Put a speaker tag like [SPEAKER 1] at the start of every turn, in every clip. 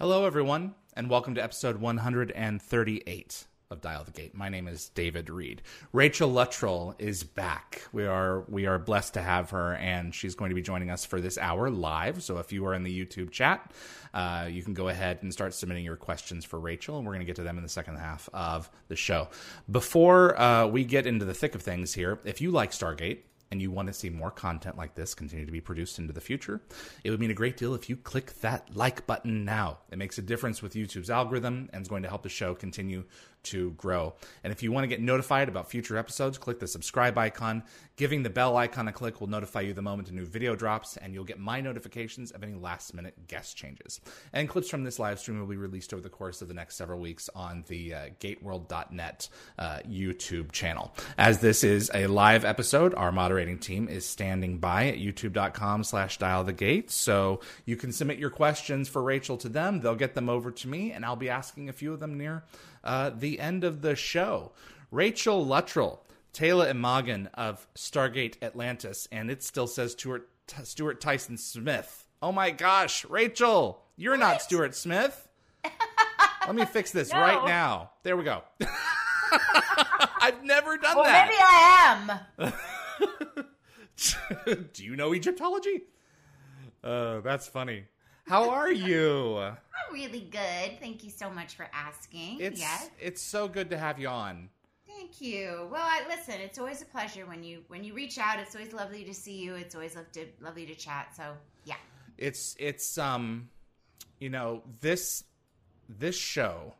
[SPEAKER 1] Hello, everyone, and welcome to episode 138 of Dial the Gate. My name is David Reed. Rachel Luttrell is back. We are we are blessed to have her, and she's going to be joining us for this hour live. So if you are in the YouTube chat, uh, you can go ahead and start submitting your questions for Rachel, and we're going to get to them in the second half of the show. Before uh, we get into the thick of things here, if you like Stargate and you want to see more content like this continue to be produced into the future, it would mean a great deal if you click that like button now. It makes a difference with YouTube's algorithm and is going to help the show continue to grow. And if you want to get notified about future episodes, click the subscribe icon. Giving the bell icon a click will notify you the moment a new video drops, and you'll get my notifications of any last minute guest changes. And clips from this live stream will be released over the course of the next several weeks on the uh, gateworld.net uh, YouTube channel. As this is a live episode, our moderating team is standing by at youtube.com slash dial the gate. So you can submit your questions for Rachel to them. They'll get them over to me, and I'll be asking a few of them near uh, the end of the show. Rachel Luttrell, Teyla Emmagan of Stargate Atlantis, and it still says Stuart, Stuart Tyson Smith. Oh my gosh, Rachel, you're what? not Stuart Smith. Let me fix this no. right now. There we go. I've never done
[SPEAKER 2] well,
[SPEAKER 1] that.
[SPEAKER 2] Maybe
[SPEAKER 1] I am. Do you know Egyptology? Uh, that's funny. How are you?
[SPEAKER 2] Really good. Thank you so much for asking.
[SPEAKER 1] It's, yes. It's so good to have you on.
[SPEAKER 2] Thank you. Well, I, listen, it's always a pleasure when you when you reach out. It's always lovely to see you. It's always lovely to, lovely to chat. So, yeah.
[SPEAKER 1] It's it's um you know, this this show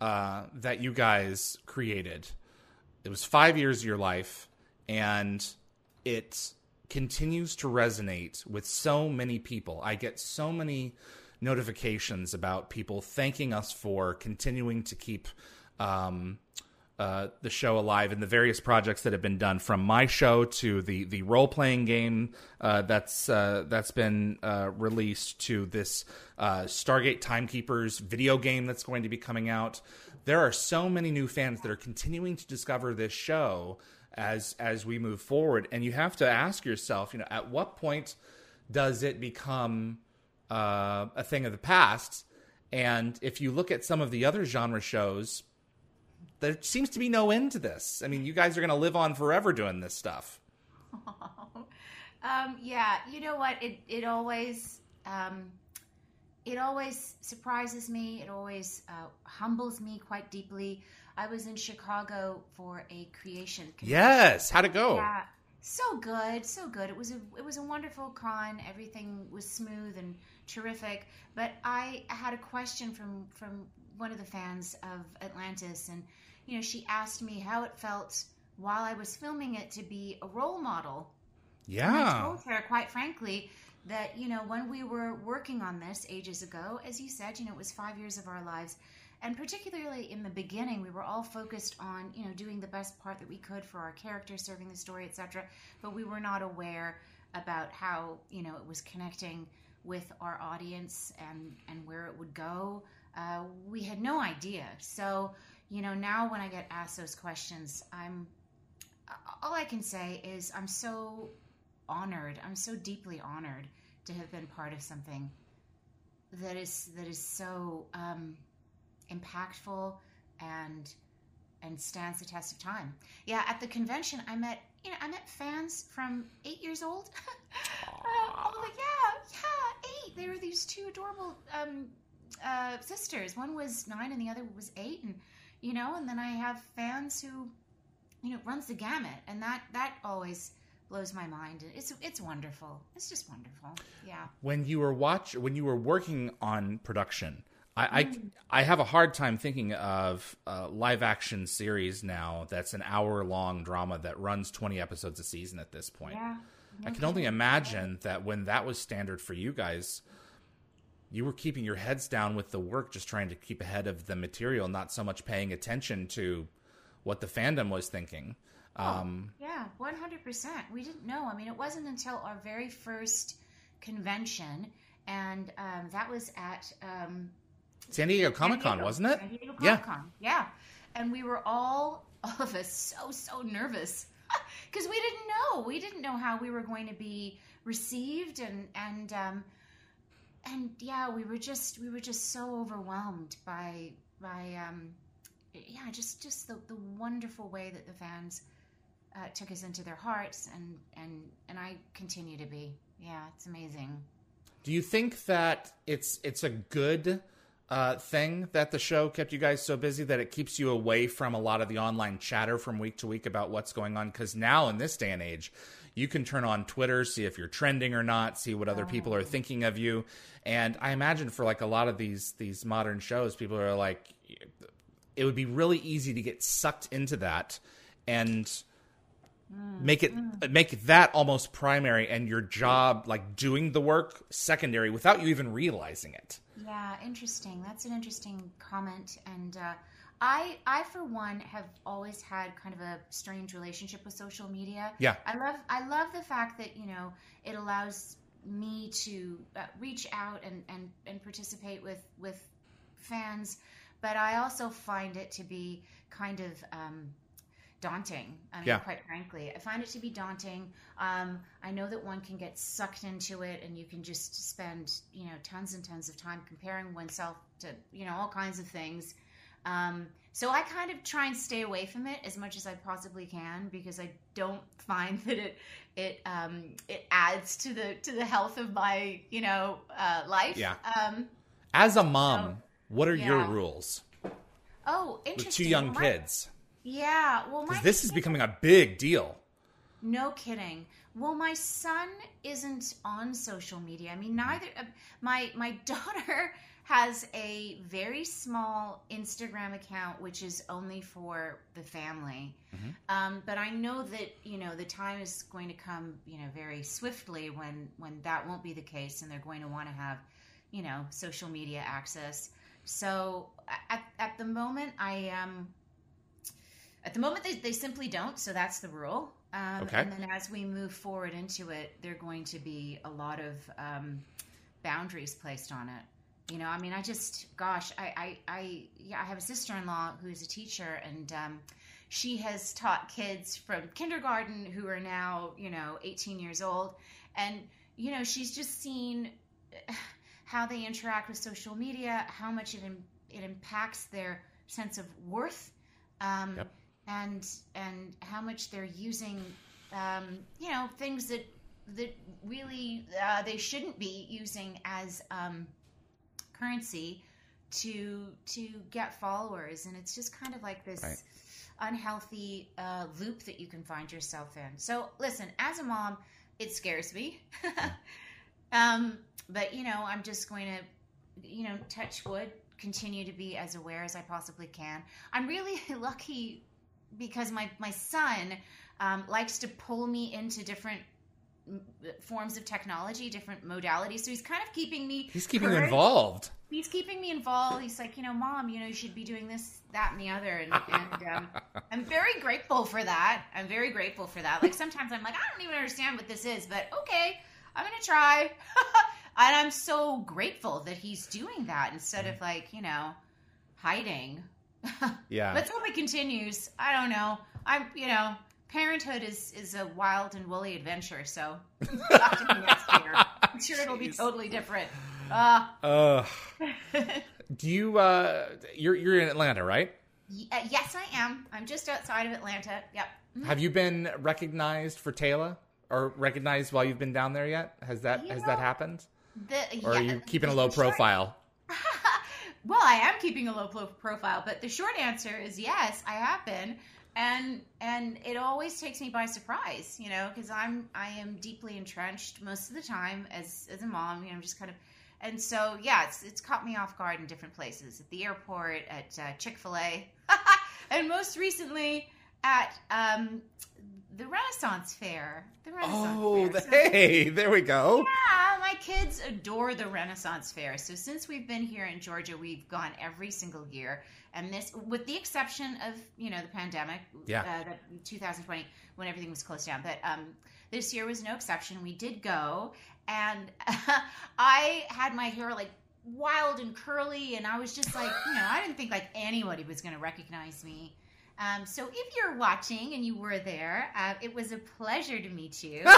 [SPEAKER 1] uh that you guys created. It was 5 years of your life and it continues to resonate with so many people. I get so many notifications about people thanking us for continuing to keep um, uh, the show alive and the various projects that have been done from my show to the the role playing game uh, that's uh, that's been uh, released to this uh, Stargate Timekeepers video game that's going to be coming out. There are so many new fans that are continuing to discover this show as as we move forward and you have to ask yourself you know at what point does it become uh, a thing of the past and if you look at some of the other genre shows there seems to be no end to this i mean you guys are going to live on forever doing this stuff
[SPEAKER 2] um, yeah you know what it, it always um, it always surprises me it always uh, humbles me quite deeply I was in Chicago for a creation.
[SPEAKER 1] Convention. Yes, how'd it go?
[SPEAKER 2] Yeah, so good, so good. It was a it was a wonderful con. Everything was smooth and terrific. But I had a question from from one of the fans of Atlantis, and you know, she asked me how it felt while I was filming it to be a role model.
[SPEAKER 1] Yeah,
[SPEAKER 2] and I told her, quite frankly, that you know when we were working on this ages ago, as you said, you know, it was five years of our lives and particularly in the beginning we were all focused on you know doing the best part that we could for our character serving the story etc but we were not aware about how you know it was connecting with our audience and and where it would go uh, we had no idea so you know now when i get asked those questions i'm all i can say is i'm so honored i'm so deeply honored to have been part of something that is that is so um, impactful and and stands the test of time. Yeah, at the convention, I met you know I met fans from eight years old. uh, oh, yeah, yeah, eight. They were these two adorable um, uh, sisters. One was nine, and the other was eight, and you know. And then I have fans who, you know, runs the gamut, and that that always blows my mind. It's it's wonderful. It's just wonderful. Yeah.
[SPEAKER 1] When you were watch when you were working on production I, I, I have a hard time thinking of a live action series now that's an hour long drama that runs 20 episodes a season at this point.
[SPEAKER 2] Yeah.
[SPEAKER 1] I can only imagine that when that was standard for you guys, you were keeping your heads down with the work, just trying to keep ahead of the material, not so much paying attention to what the fandom was thinking. Um,
[SPEAKER 2] Yeah, one hundred percent. We didn't know. I mean, it wasn't until our very first convention, and um, that was at um,
[SPEAKER 1] San Diego Comic Con, wasn't it?
[SPEAKER 2] San Diego
[SPEAKER 1] Yeah.
[SPEAKER 2] Comic-Con. Yeah. And we were all, all of us, so, so nervous because we didn't know. We didn't know how we were going to be received. And, and, um, and yeah, we were just, we were just so overwhelmed by, by, um, yeah, just, just the, the wonderful way that the fans uh, took us into their hearts. And, and, and I continue to be. Yeah, it's amazing.
[SPEAKER 1] Do you think that it's it's a good uh, thing that the show kept you guys so busy that it keeps you away from a lot of the online chatter from week to week about what's going on? Because now in this day and age, you can turn on Twitter, see if you're trending or not, see what other people are thinking of you, and I imagine for like a lot of these these modern shows, people are like, it would be really easy to get sucked into that and make it make that almost primary and your job like doing the work secondary without you even realizing it
[SPEAKER 2] Yeah, interesting. That's an interesting comment, and uh, I, I for one, have always had kind of a strange relationship with social media.
[SPEAKER 1] Yeah.
[SPEAKER 2] I love, I love the fact that you know it allows me to uh, reach out and, and and participate with with fans, but I also find it to be kind of. Um, daunting. I mean,
[SPEAKER 1] Yeah.
[SPEAKER 2] quite frankly, I find it to be daunting. Um, I know that one can get sucked into it, and you can just spend, you know, tons and tons of time comparing oneself to, you know, all kinds of things. Um, so I kind of try and stay away from it as much as I possibly can because I don't find that it it um, it adds to the to the health of my you know uh, life.
[SPEAKER 1] Yeah.
[SPEAKER 2] Um,
[SPEAKER 1] as a mom
[SPEAKER 2] So,
[SPEAKER 1] what are your rules
[SPEAKER 2] oh, interesting.
[SPEAKER 1] with two young
[SPEAKER 2] my-
[SPEAKER 1] kids
[SPEAKER 2] Yeah. Well, my
[SPEAKER 1] this is becoming a big deal
[SPEAKER 2] No kidding. Well, my son isn't on social media. I mean, neither. Uh, my my daughter has a very small Instagram account, which is only for the family.
[SPEAKER 1] Mhm.
[SPEAKER 2] Um, but I know that you know the time is going to come, you know, very swiftly when when that won't be the case, and they're going to want to have, you know, social media access. So at at the moment, I am. At the moment, they, they simply don't, so that's the rule. Um,
[SPEAKER 1] Okay.
[SPEAKER 2] And then as we move forward into it, there are going to be a lot of um, boundaries placed on it. You know, I mean, I just, gosh, I, I, I, yeah, I have a sister-in-law who's a teacher, and um, she has taught kids from kindergarten who are now, you know, 18 years old, and you know, she's just seen how they interact with social media, how much it it impacts their sense of worth, um,
[SPEAKER 1] Yep.
[SPEAKER 2] And and how much they're using, um, you know, things that that really uh, they shouldn't be using as um, currency to to get followers, and it's just kind of like this.
[SPEAKER 1] Right.
[SPEAKER 2] Unhealthy uh, loop that you can find yourself in. So, listen, as a mom, it scares me. um, but you know, I'm just going to, you know, touch wood, continue to be as aware as I possibly can. I'm really lucky because my my son um, likes to pull me into different forms of technology, different modalities. So he's kind of keeping me.
[SPEAKER 1] he's keeping you involved
[SPEAKER 2] He's keeping me involved. He's like, you know, mom, you know, you should be doing this, that, and the other. And, and um, I'm very grateful for that. I'm very grateful for that. Like sometimes I'm like, I don't even understand what this is, but okay, I'm gonna try. and I'm so grateful that he's doing that instead of like, you know, hiding.
[SPEAKER 1] yeah
[SPEAKER 2] Let's hope it continues. I don't know. I'm, you know, parenthood is is a wild and woolly adventure. So talk to me next year. I'm sure it'll be
[SPEAKER 1] Jeez.
[SPEAKER 2] totally different. Uh,
[SPEAKER 1] uh, do you uh you're you're in atlanta right
[SPEAKER 2] y- uh, yes, I am. I'm just outside of Atlanta. Yep.
[SPEAKER 1] have you been recognized for Teyla or recognized while you've been down there yet has that
[SPEAKER 2] You
[SPEAKER 1] has
[SPEAKER 2] know,
[SPEAKER 1] that happened
[SPEAKER 2] The,
[SPEAKER 1] or are you keeping a low profile
[SPEAKER 2] well, I am keeping a low profile, but the short answer is yes, I have been, and and it always takes me by surprise, you know, because I'm I am deeply entrenched most of the time as as a mom, you know, I'm just kind of, and so yeah, it's it's caught me off guard in different places, at the airport, at uh, Chick Fil A, and most recently at um, the Renaissance Fair. The Renaissance
[SPEAKER 1] Oh,
[SPEAKER 2] Fair. So-
[SPEAKER 1] hey, there we go.
[SPEAKER 2] yeah, my kids adore the Renaissance Fair. So since we've been here in Georgia, we've gone every single year. And this, with the exception of you know the pandemic,
[SPEAKER 1] Yeah.
[SPEAKER 2] uh, the 2020 when everything was closed down, but um, this year was no exception. We did go, and I had my hair like wild and curly, and I was just like, you know, I didn't think like anybody was going to recognize me. Um, so if you're watching and you were there, uh, it was a pleasure to meet you.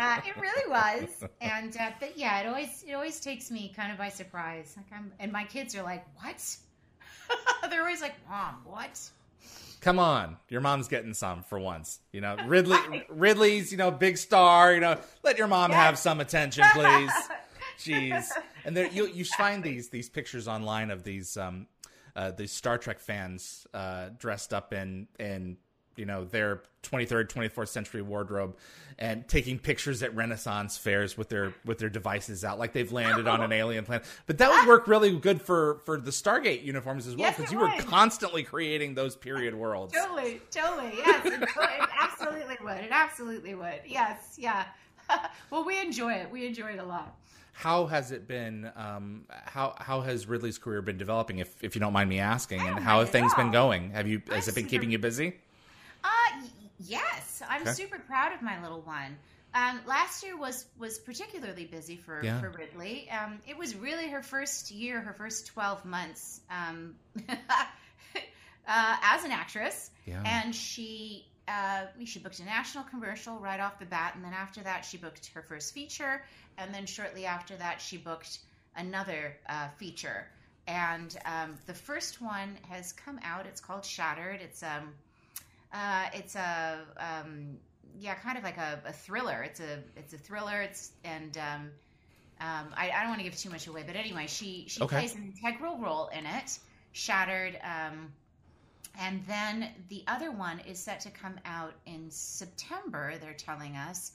[SPEAKER 2] Uh, it really was, and uh, but yeah, it always it always takes me kind of by surprise. Like I'm, and my kids are like, "What?" They're always like, "Mom, what?"
[SPEAKER 1] Come on, your mom's getting some for once. You know, Ridley, Ridley's, you know, big star. You know, let your mom have some attention, please. Jeez, and there you you find these these pictures online of these um uh these Star Trek fans uh dressed up in in you know their 23rd 24th century wardrobe and taking pictures at renaissance fairs with their with their devices out like they've landed on an alien planet but that would work really good for for the stargate uniforms as well because
[SPEAKER 2] it
[SPEAKER 1] you were constantly creating those period worlds
[SPEAKER 2] Totally, totally. Yes, it, it absolutely would. It absolutely would. Yes, yeah. well, we enjoy it. We enjoy it a lot.
[SPEAKER 1] How has it been um how how has ridley's career been developing if if you don't mind me asking and how have things been going have you has
[SPEAKER 2] I'm
[SPEAKER 1] it been
[SPEAKER 2] super-
[SPEAKER 1] keeping you busy
[SPEAKER 2] Uh, y- yes, I'm
[SPEAKER 1] Okay.
[SPEAKER 2] super proud of my little one. Um, last year was was particularly busy for
[SPEAKER 1] Yeah.
[SPEAKER 2] for Ridley. Um, it was really her first year, her first twelve months um, uh, as an actress,
[SPEAKER 1] yeah
[SPEAKER 2] and she uh, she booked a national commercial right off the bat, and then after that she booked her first feature, and then shortly after that she booked another uh, feature. And um, the first one has come out. It's called Shattered. It's um, uh, it's a um, yeah, kind of like a, a thriller. It's a it's a thriller. It's and um, um, I, I don't want to give too much away, but anyway, she she
[SPEAKER 1] Okay.
[SPEAKER 2] plays an integral role in it. Shattered. Um, and then the other one is set to come out in September. They're telling us,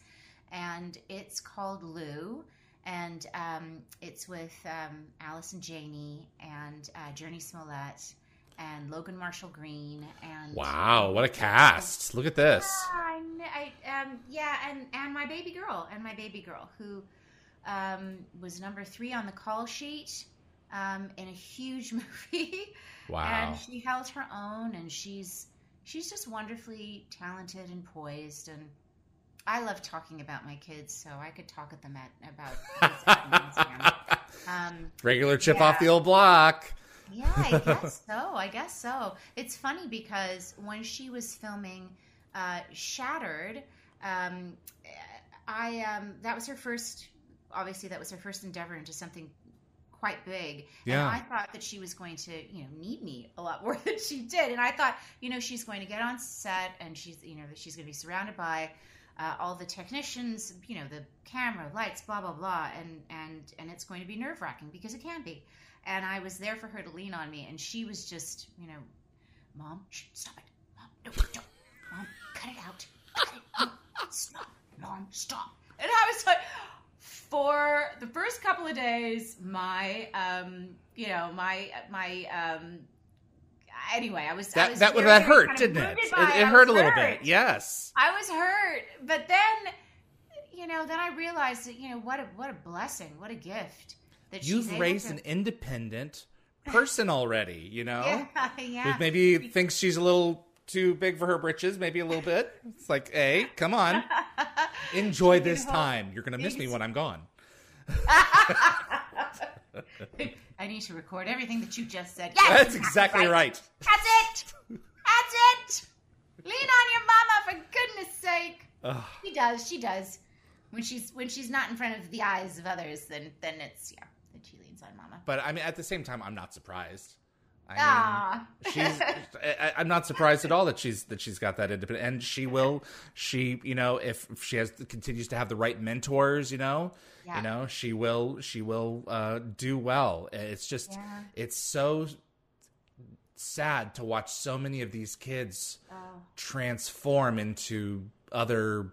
[SPEAKER 2] and it's called Lou, and um, it's with um, Allison Janney and uh, Jurnee Smollett and Logan Marshall Green and
[SPEAKER 1] wow what a cast look at this
[SPEAKER 2] I, I um yeah, and and my baby girl and my baby girl who um, was number three on the call sheet um, in a huge movie,
[SPEAKER 1] wow
[SPEAKER 2] and she held her own, and she's she's just wonderfully talented and poised, and I love talking about my kids, so I could talk at them at about. um,
[SPEAKER 1] regular chip
[SPEAKER 2] Yeah.
[SPEAKER 1] off the old block
[SPEAKER 2] yeah, I guess so. I guess so. It's funny because when she was filming uh, Shattered, um, I um, that was her first. Obviously, that was her first endeavor into something quite big.
[SPEAKER 1] Yeah.
[SPEAKER 2] And I thought that she was going to, you know, need me a lot more than she did. And I thought, you know, she's going to get on set and she's, you know, that she's going to be surrounded by uh, all the technicians, you know, the camera, lights, blah blah blah, and and and it's going to be nerve wracking because it can be. And I was there for her to lean on me, and she was just, you know, mom, shh, stop it, mom, no, don't, mom, cut it out, cut it, mom, stop, mom, stop. And I was like, for the first couple of days, my, um, you know, my my um. Anyway, I was I
[SPEAKER 1] that
[SPEAKER 2] was
[SPEAKER 1] that
[SPEAKER 2] very,
[SPEAKER 1] that hurt
[SPEAKER 2] kind of
[SPEAKER 1] didn't it it, it hurt a little
[SPEAKER 2] hurt.
[SPEAKER 1] bit yes
[SPEAKER 2] I was hurt, but then, you know, then I realized that you know what a what a blessing, what a gift that
[SPEAKER 1] you've raised
[SPEAKER 2] to-
[SPEAKER 1] an independent person already you know
[SPEAKER 2] yeah, yeah.
[SPEAKER 1] maybe thinks she's a little too big for her britches, maybe a little bit. It's like, hey, come on, enjoy this time. You're gonna miss me when I'm gone.
[SPEAKER 2] I need to record everything that you just said. Yes,
[SPEAKER 1] That's exactly right.
[SPEAKER 2] That's it. That's it. Lean on your mama for goodness sake.
[SPEAKER 1] Ugh.
[SPEAKER 2] She does. She does. When she's when she's not in front of the eyes of others, then then it's yeah. Then she leans on mama.
[SPEAKER 1] But I mean, at the same time, I'm not surprised. I mean,
[SPEAKER 2] Ah.
[SPEAKER 1] she's. I, I'm not surprised at all that she's that she's got that independent, and she will. She, you know, if, if she has continues to have the right mentors, you know,
[SPEAKER 2] Yeah.
[SPEAKER 1] you know, she will. She will uh, do well. It's just,
[SPEAKER 2] Yeah.
[SPEAKER 1] it's so sad to watch so many of these kids
[SPEAKER 2] Oh.
[SPEAKER 1] transform into other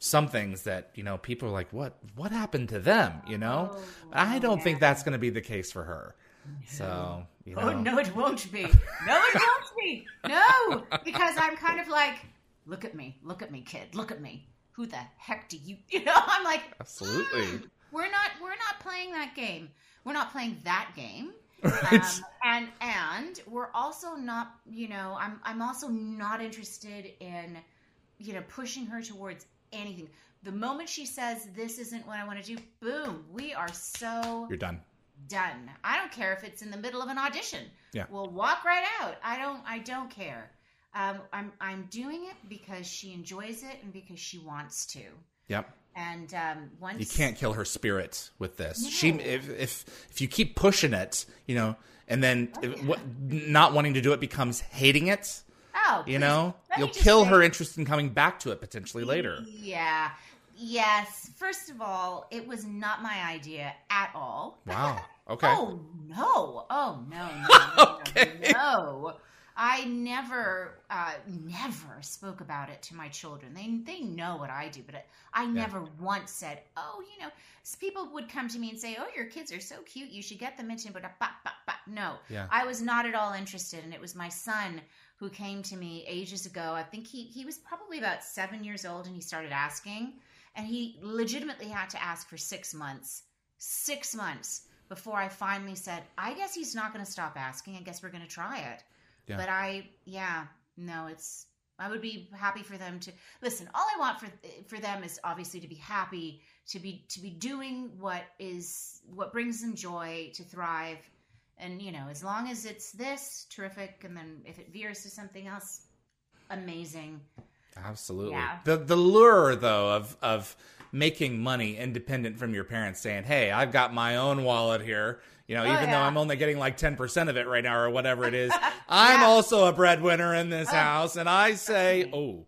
[SPEAKER 1] somethings that you know people are like what what happened to them you know
[SPEAKER 2] Oh,
[SPEAKER 1] i don't think that's going to be the case for her so you know
[SPEAKER 2] Oh no, it won't be. No, it won't be. No, because I'm kind of like, look at me, look at me, kid, look at me. Who the heck do you? You know, I'm like,
[SPEAKER 1] Absolutely.
[SPEAKER 2] we're not, we're not playing that game. We're not playing that game.
[SPEAKER 1] Right.
[SPEAKER 2] Um, and and we're also not, you know, I'm I'm also not interested in, you know, pushing her towards anything. The moment she says this isn't what I want to do, boom, we are so
[SPEAKER 1] You're done.
[SPEAKER 2] Done. I don't care if it's in the middle of an audition.
[SPEAKER 1] Yeah.
[SPEAKER 2] We'll walk right out. I don't I don't care. Um, I'm I'm doing it because she enjoys it and because she wants to.
[SPEAKER 1] Yep.
[SPEAKER 2] And um, once
[SPEAKER 1] You can't kill her spirit with this. She if if if you keep pushing it, you know, and then
[SPEAKER 2] Oh,
[SPEAKER 1] if- what, not wanting to do it becomes hating it.
[SPEAKER 2] Oh,
[SPEAKER 1] You
[SPEAKER 2] please,
[SPEAKER 1] know,
[SPEAKER 2] let
[SPEAKER 1] you'll kill
[SPEAKER 2] say-
[SPEAKER 1] her interest in coming back to it potentially later.
[SPEAKER 2] Yeah. Yes. First of all, it was not my idea at all.
[SPEAKER 1] Wow. Okay.
[SPEAKER 2] Oh no! Oh no! No!
[SPEAKER 1] Okay.
[SPEAKER 2] no. I never, uh, never spoke about it to my children. They they know what I do, but I, I never once said, "Oh, you know." People would come to me and say, "Oh, your kids are so cute. You should get them into." But no,
[SPEAKER 1] Yeah.
[SPEAKER 2] I was not at all interested, and it was my son who came to me ages ago. I think he he was probably about seven years old, and he started asking, and he legitimately had to ask for six months, six months before I finally said, "I guess he's not going to stop asking. I guess we're going to try it."
[SPEAKER 1] Yeah.
[SPEAKER 2] But I, yeah, no, it's. I would be happy for them to listen. All I want for for them is obviously to be happy, to be to be doing what is what brings them joy, to thrive, and you know, as long as it's this, terrific. And then if it veers to something else, amazing.
[SPEAKER 1] Absolutely.
[SPEAKER 2] Yeah.
[SPEAKER 1] The the lure though of of making money independent from your parents saying, "Hey, I've got my own wallet here." You know,
[SPEAKER 2] Oh,
[SPEAKER 1] even though. I'm only getting like 10% of it right now or whatever it is, I'm also a breadwinner in this
[SPEAKER 2] Oh.
[SPEAKER 1] house and I say, "Oh,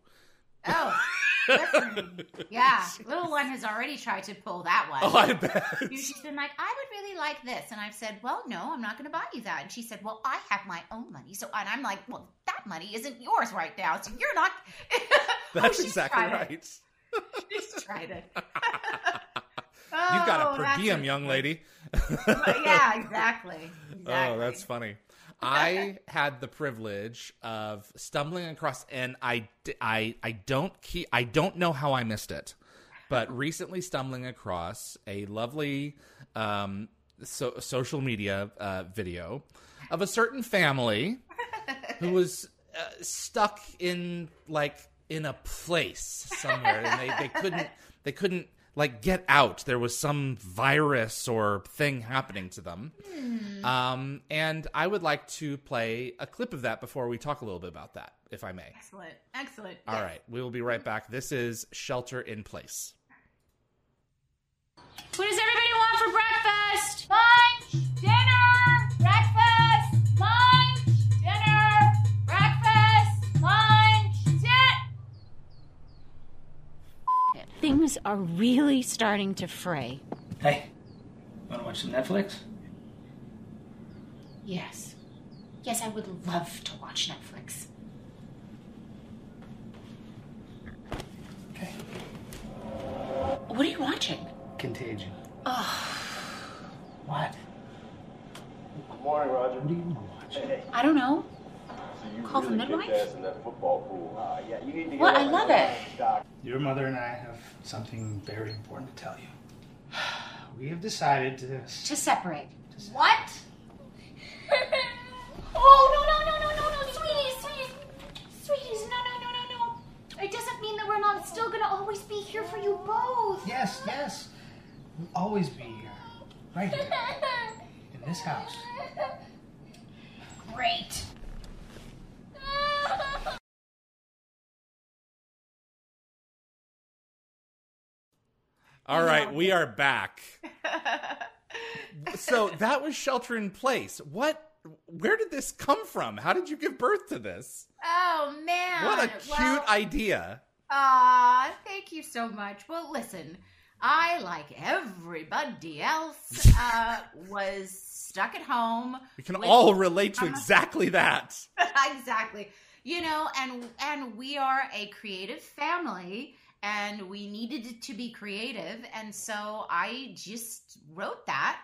[SPEAKER 2] Oh, listen, yeah, little one has already tried to pull that one.
[SPEAKER 1] oh, I bet."
[SPEAKER 2] She's been like, I would really like this. And I've said, Well, no, I'm not going to buy you that. And she said, Well, I have my own money. So, and I'm like, Well, that money isn't yours right now. So you're not.
[SPEAKER 1] That's oh,
[SPEAKER 2] she's
[SPEAKER 1] exactly
[SPEAKER 2] it.
[SPEAKER 1] right.
[SPEAKER 2] She's tried it.
[SPEAKER 1] You've got
[SPEAKER 2] Oh,
[SPEAKER 1] a per diem, young lady.
[SPEAKER 2] yeah, exactly. exactly.
[SPEAKER 1] Oh, that's funny. I had the privilege of stumbling across, and I, I, I don't keep, I don't know how I missed it, but recently stumbling across a lovely um, so, social media uh, video of a certain family who was uh, stuck in like in a place somewhere, and they, they couldn't, they couldn't like get out. There was some virus or thing happening to them. Um, and I would like to play a clip of that before we talk a little bit about that, if I may.
[SPEAKER 2] Excellent. Excellent.
[SPEAKER 1] All
[SPEAKER 2] Yes.
[SPEAKER 1] right, we will be right back. This is Shelter in Place.
[SPEAKER 3] What does everybody want for breakfast? Lunch, dinner, Things are really starting to fray.
[SPEAKER 4] Hey, wanna watch some Netflix?
[SPEAKER 3] Yes. Yes, I would love to watch Netflix.
[SPEAKER 4] Okay.
[SPEAKER 3] What are you watching?
[SPEAKER 4] Contagion.
[SPEAKER 3] Oh,
[SPEAKER 4] What?
[SPEAKER 5] Good morning, Roger.
[SPEAKER 4] What are you watching?
[SPEAKER 3] I don't know.
[SPEAKER 5] So you
[SPEAKER 3] Call the
[SPEAKER 5] really kicked
[SPEAKER 3] midwife?
[SPEAKER 5] in that football pool. Uh, yeah, you need to
[SPEAKER 3] What?
[SPEAKER 5] get
[SPEAKER 3] I love it.
[SPEAKER 5] doc.
[SPEAKER 4] Your mother and I have something very important to tell you. We have decided to.
[SPEAKER 3] To separate.
[SPEAKER 4] to
[SPEAKER 3] What? oh, no, no, no, no, no, no, sweeties, sweeties. Sweeties, no, no, no, no, no. It doesn't mean that we're not still gonna always be here for you both.
[SPEAKER 4] Yes, yes. We'll always be here. Right here. In this house.
[SPEAKER 3] Great.
[SPEAKER 1] All right, we are back. So that was Shelter in Place. What? Where did this come from? How did you give birth to this?
[SPEAKER 2] Oh, man.
[SPEAKER 1] What a cute
[SPEAKER 2] Well,
[SPEAKER 1] idea.
[SPEAKER 2] Aw, thank you so much. Well, listen, I, like everybody else, uh, was stuck at home.
[SPEAKER 1] We can
[SPEAKER 2] with-
[SPEAKER 1] all relate to exactly that.
[SPEAKER 2] exactly. You know, and and we are a creative family and we needed to be creative and so I just wrote that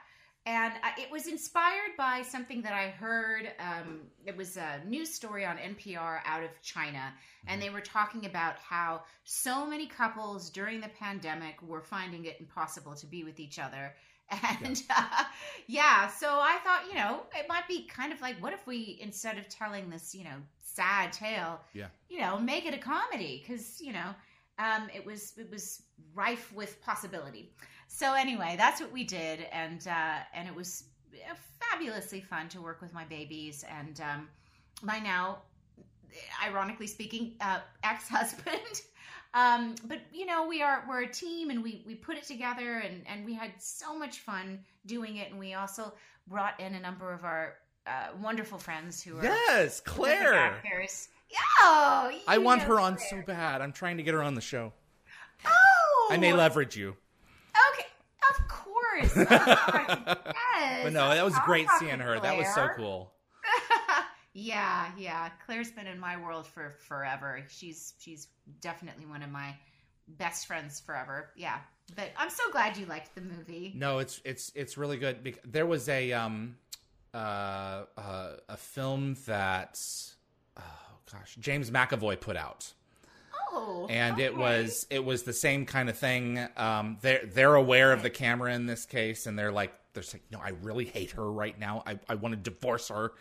[SPEAKER 2] and it was inspired by something that I heard. Um, it was a news story on NPR out of China, and they were talking about how so many couples during the pandemic were finding it impossible to be with each other. And yeah. Uh, yeah, so I thought, you know, it might be kind of like, what if we, instead of telling this, you know, sad tale,
[SPEAKER 1] Yeah.
[SPEAKER 2] you know, make it a comedy? Because you know, um, it was it was rife with possibility. So anyway, that's what we did, and uh, and it was fabulously fun to work with my babies and um, my now, ironically speaking, uh, ex husband. Um, but you know, we are we're a team, and we we put it together, and and we had so much fun doing it, and we also brought in a number of our uh, wonderful friends who are
[SPEAKER 1] Yes, Claire.
[SPEAKER 2] actors. Oh,
[SPEAKER 1] I want her on so bad. I'm trying to get her on the show.
[SPEAKER 2] Oh,
[SPEAKER 1] I may leverage you.
[SPEAKER 2] Okay, of course. yes.
[SPEAKER 1] But no, that was
[SPEAKER 2] I'll
[SPEAKER 1] great seeing her. That was so cool.
[SPEAKER 2] yeah, yeah. Claire's been in my world for forever. She's she's definitely one of my best friends forever. Yeah. But I'm so glad you liked the movie.
[SPEAKER 1] No, it's it's it's really good. There was a um uh, uh a film that oh gosh James McAvoy put out,
[SPEAKER 2] Oh.
[SPEAKER 1] and it was it was the same kind of thing. Um, they're they're aware of the camera in this case, and they're like they're saying, no, I really hate her right now. I I want to divorce her,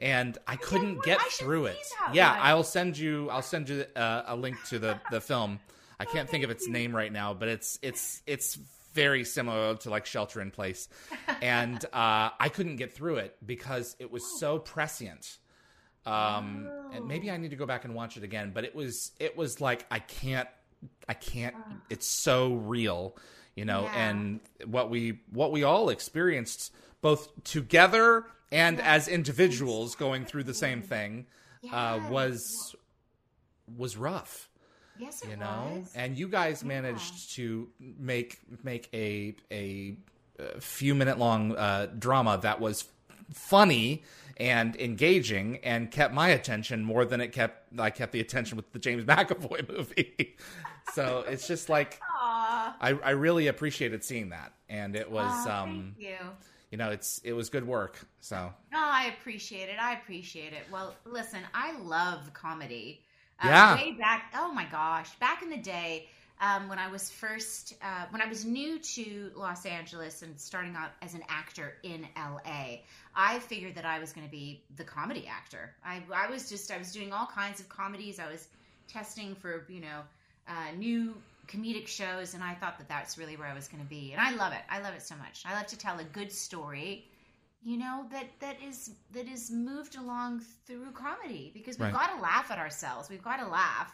[SPEAKER 1] and I couldn't get
[SPEAKER 2] I
[SPEAKER 1] through it. Yeah,
[SPEAKER 2] one.
[SPEAKER 1] I'll send you I'll send you uh, a link to the the film. I can't think of its name right now, but it's it's it's very similar to like Shelter in Place, and uh, I couldn't get through it because it was so prescient. Um, and maybe I need to go back and watch it again, but it was it was like I can't I can't. It's so real, you know,
[SPEAKER 2] Yeah.
[SPEAKER 1] and what we what we all experienced both together and as individuals going through the same thing uh, was was rough.
[SPEAKER 2] Yes,
[SPEAKER 1] you know?
[SPEAKER 2] was.
[SPEAKER 1] and you guys managed to make make a a, uh few minute long uh, drama that was funny and engaging and kept my attention more than it kept I kept the attention with the James McAvoy movie. so it's just like I, I really appreciated seeing that, and it was
[SPEAKER 2] Aw,
[SPEAKER 1] um
[SPEAKER 2] thank you.
[SPEAKER 1] you know it's it was good work. So
[SPEAKER 2] No, I appreciate it. I appreciate it. Well, listen, I love comedy. Uh,
[SPEAKER 1] Yeah.
[SPEAKER 2] Way back, oh my gosh, back in the day, um, when I was first, uh, when I was new to Los Angeles and starting out as an actor in LA, I figured that I was going to be the comedy actor. I, I was just, I was doing all kinds of comedies. I was testing for, you know, uh, new comedic shows, and I thought that that's really where I was going to be. And I love it. I love it so much. I love to tell a good story you know that that is that is moved along through comedy because we've
[SPEAKER 1] Right.
[SPEAKER 2] got to laugh at ourselves we've got to laugh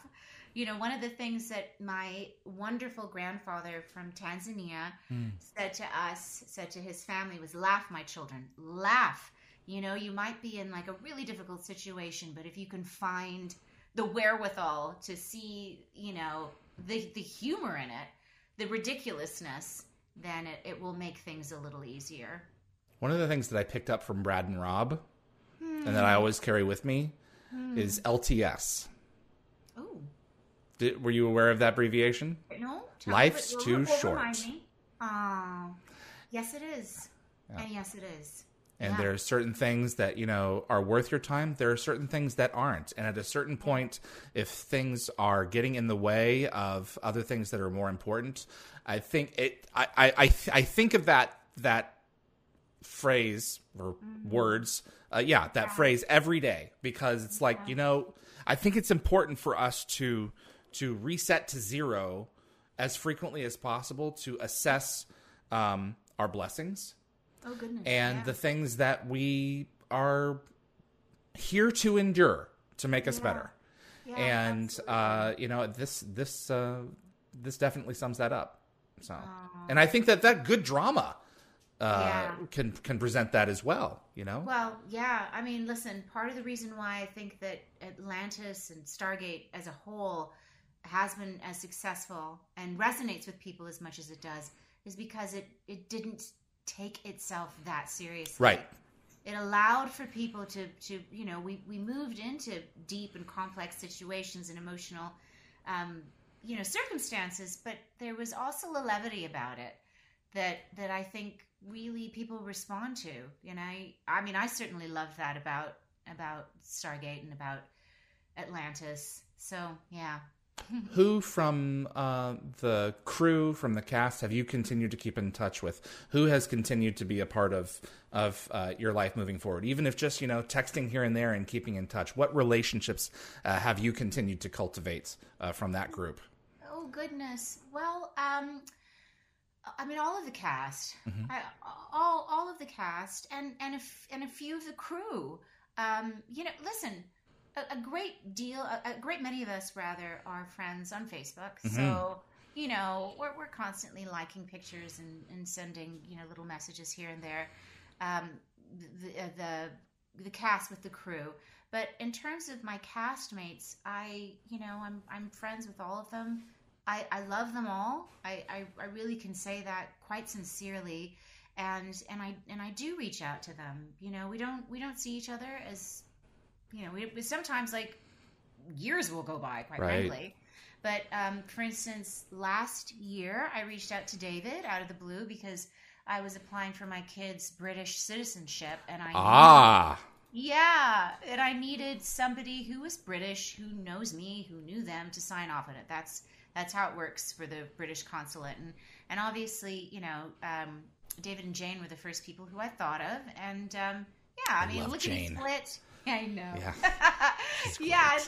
[SPEAKER 2] you know one of the things that my wonderful grandfather from tanzania hmm. said to us said to his family was laugh my children laugh. You know you might be in like a really difficult situation but if you can find the wherewithal to see you know the the humor in it the ridiculousness then it, it will make things a little easier.
[SPEAKER 1] One of the things that I picked up from Brad and Rob, and that I hmm. always carry with me, hmm. is LTS. Did, were you aware of that abbreviation?
[SPEAKER 2] no!
[SPEAKER 1] Life's too
[SPEAKER 2] well, well, remind
[SPEAKER 1] short.
[SPEAKER 2] Oh, yes, it is, and yes, it is.
[SPEAKER 1] And
[SPEAKER 2] Yeah.
[SPEAKER 1] there are certain things that, you know, are worth your time. There are certain things that aren't. And at a certain point, if things are getting in the way of other things that are more important, I think it I I I, th- I think of that that phrase or
[SPEAKER 2] Mm-hmm.
[SPEAKER 1] words uh, yeah that phrase every day because it's like you know i think it's important for us to to reset to zero as frequently as possible to assess um, our blessings
[SPEAKER 2] Oh goodness!
[SPEAKER 1] and
[SPEAKER 2] yeah.
[SPEAKER 1] the things that we are here to endure to make us better.
[SPEAKER 2] Yeah,
[SPEAKER 1] and uh, you know this this uh, this definitely sums that up. So, and I think that that good drama uh,
[SPEAKER 2] Yeah.
[SPEAKER 1] can can present that as well. You know,
[SPEAKER 2] Well, yeah. I mean, listen. Part of the reason why I think that Atlantis and Stargate as a whole has been as successful and resonates with people as much as it does is because it it didn't take itself that seriously.
[SPEAKER 1] Right.
[SPEAKER 2] It allowed for people to to you know we we moved into deep and complex situations and emotional um, you know circumstances, but there was also a levity about it that that I think really people respond to. And I, I mean, I certainly love that about about Stargate and about Atlantis. So yeah,
[SPEAKER 1] Who from uh, the crew, from the cast, have you continued to keep in touch with? Who has continued to be a part of of uh, your life moving forward, even if just you know texting here and there and keeping in touch? What relationships uh, have you continued to cultivate uh, from that group?
[SPEAKER 2] Oh goodness. Well, um, I mean, all of the cast, I, all all of the cast, and and a, f- and a few of the crew. Um, you know, listen, a, a great deal, a, a great many of us rather are friends on Facebook. So you know, we're we're constantly liking pictures and, and sending you know little messages here and there. Um, the, uh, the the cast with the crew. But in terms of my castmates, I you know I'm I'm friends with all of them. I, I love them all. I, I, I really can say that quite sincerely, and and I and I do reach out to them. You know, we don't we don't see each other as, you know, we, sometimes like years will go by, quite
[SPEAKER 1] Right.
[SPEAKER 2] frankly. But um, for instance, last year I reached out to David out of the blue because I was applying for my kid's British citizenship, and I
[SPEAKER 1] Ah,
[SPEAKER 2] yeah, and I needed somebody who was British, who knows me, who knew them to sign off on it. That's that's how it works for the British consulate, and and obviously, you know, um, David and Jane were the first people who I thought of, and um, yeah, I,
[SPEAKER 1] I
[SPEAKER 2] mean,
[SPEAKER 1] look
[SPEAKER 2] lickety
[SPEAKER 1] Jane.
[SPEAKER 2] split. I know.
[SPEAKER 1] Yeah.
[SPEAKER 2] yeah.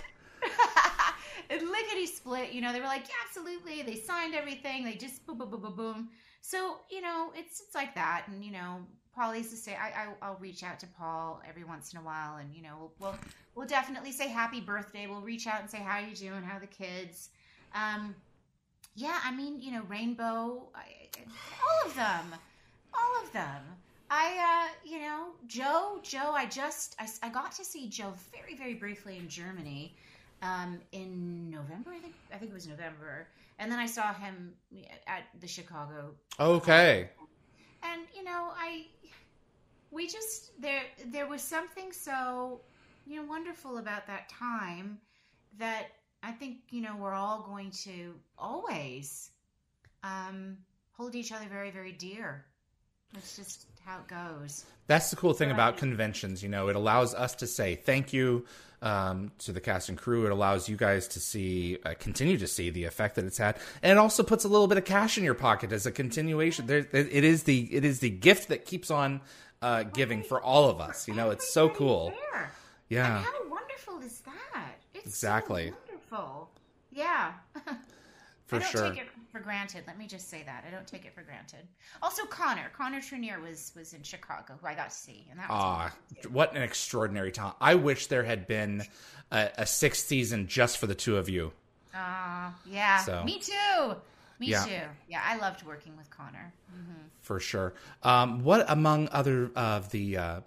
[SPEAKER 2] and lickety split, you know, they were like, yeah, absolutely. They signed everything. They just boom, boom, boom, boom, boom. So, you know, it's it's like that. And, you know, Paul used to say, I, I, I'll reach out to Paul every once in a while. And, you know, we'll, we'll, we'll definitely say happy birthday. We'll reach out and say, how you doing? How are the kids? Um, yeah, I mean, you know, Rainbow, I, all of them, all of them. I, uh, you know, Joe, Joe, I just, I, I got to see Joe very, very briefly in Germany um, in November, I think, I think it was November. And then I saw him at the Chicago
[SPEAKER 1] okay.
[SPEAKER 2] and you know i we just there there was something so you know wonderful about that time that i think you know we're all going to always um hold each other very very dear that's just how it goes
[SPEAKER 1] That's the cool thing about conventions. You know, it allows us to say thank you um, to the cast and crew. It allows you guys to see, uh, continue to see the effect that it's had, and it also puts a little bit of cash in your pocket as a continuation. There, it is the it is the gift that keeps on uh, giving for all of us. You know, it's so cool. Yeah,
[SPEAKER 2] and how wonderful is that it's
[SPEAKER 1] Exactly.
[SPEAKER 2] so wonderful yeah
[SPEAKER 1] for
[SPEAKER 2] I don't
[SPEAKER 1] sure.
[SPEAKER 2] take it for granted. Let me just say that I don't take it for granted. Also, Connor, Connor Trinneer was was in Chicago, who I got to see, and that was
[SPEAKER 1] Ah, what an extraordinary talent! I wish there had been a, a sixth season just for the two of you.
[SPEAKER 2] Ah, yeah.
[SPEAKER 1] So-
[SPEAKER 2] Me too. Me
[SPEAKER 1] Yeah.
[SPEAKER 2] too. Yeah, I loved working with Connor.
[SPEAKER 1] for sure. Um, what among other of the uh,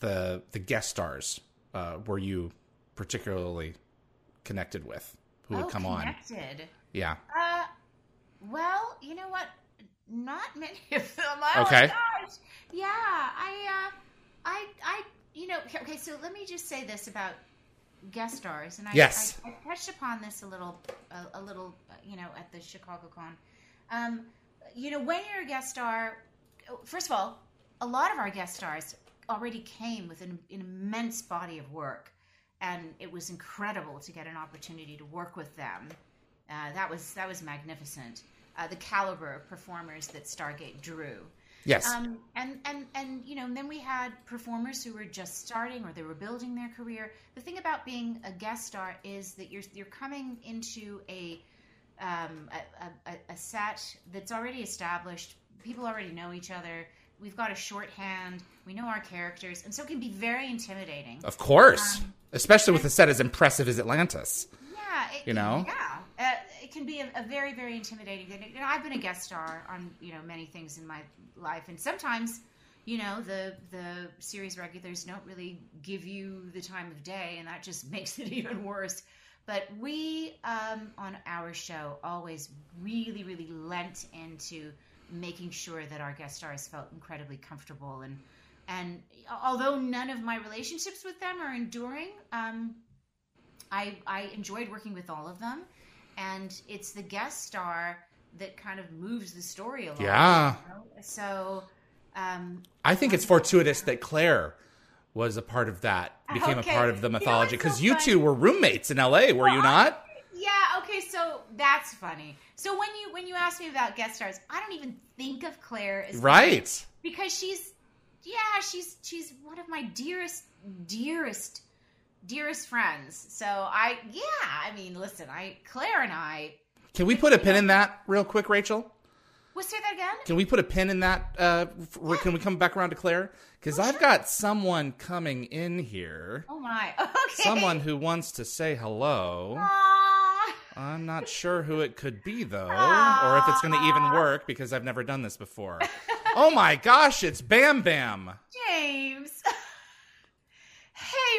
[SPEAKER 1] the the guest stars uh, were you particularly connected with? Who would
[SPEAKER 2] oh,
[SPEAKER 1] come on? Yeah.
[SPEAKER 2] Uh, well, you know what? Not many of them. Oh
[SPEAKER 1] Okay.
[SPEAKER 2] my gosh. Yeah, I, uh, I, I, you know, okay. So let me just say this about guest stars, and I,
[SPEAKER 1] Yes.
[SPEAKER 2] I, I touched upon this a little, a, a little, you know, at the Chicago Con. Um, you know, when you're a guest star, first of all, a lot of our guest stars already came with an, an immense body of work, and it was incredible to get an opportunity to work with them. Uh, that was that was magnificent. Uh, the caliber of performers that Stargate drew.
[SPEAKER 1] Yes.
[SPEAKER 2] Um, and and and you know, and then we had performers who were just starting or they were building their career. The thing about being a guest star is that you're you're coming into a um, a, a, a set that's already established. People already know each other. We've got a shorthand. We know our characters, and so it can be very intimidating.
[SPEAKER 1] of course.
[SPEAKER 2] um,
[SPEAKER 1] Especially with a set as impressive as Atlantis.
[SPEAKER 2] Yeah, it,
[SPEAKER 1] You know?
[SPEAKER 2] yeah, can be a, a very, very intimidating thing. You know, I've been a guest star on you know many things in my life, and sometimes, you know, the the series regulars don't really give you the time of day, and that just makes it even worse. But we um, on our show always really, really lent into making sure that our guest stars felt incredibly comfortable and and although none of my relationships with them are enduring um, I, I enjoyed working with all of them, and it's the guest star that kind of moves the story along.
[SPEAKER 1] Yeah.
[SPEAKER 2] you know? So, Um,
[SPEAKER 1] I think it's fortuitous that Claire was a part of that, became
[SPEAKER 2] Okay.
[SPEAKER 1] a part of the
[SPEAKER 2] You know
[SPEAKER 1] mythology
[SPEAKER 2] so
[SPEAKER 1] because you two were roommates in L.A. Were you
[SPEAKER 2] Well,
[SPEAKER 1] not?
[SPEAKER 2] yeah. Okay. So that's funny. So when you when you ask me about guest stars, I don't even think of Claire as
[SPEAKER 1] Right.
[SPEAKER 2] because she's yeah she's she's one of my dearest dearest dearest friends. So I yeah I mean listen I Claire and I.
[SPEAKER 1] Can we put a pin in that real quick, Rachel?
[SPEAKER 2] We'll say that again.
[SPEAKER 1] Can we put a pin in that? Uh, f- can we come back around to Claire? Because I've got someone coming in here.
[SPEAKER 2] Oh my. Okay.
[SPEAKER 1] Someone who wants to say hello.
[SPEAKER 2] Aw.
[SPEAKER 1] I'm not sure who it could be though, or if it's going to even work because I've never done this before. oh my gosh, it's Bam Bam.
[SPEAKER 2] James.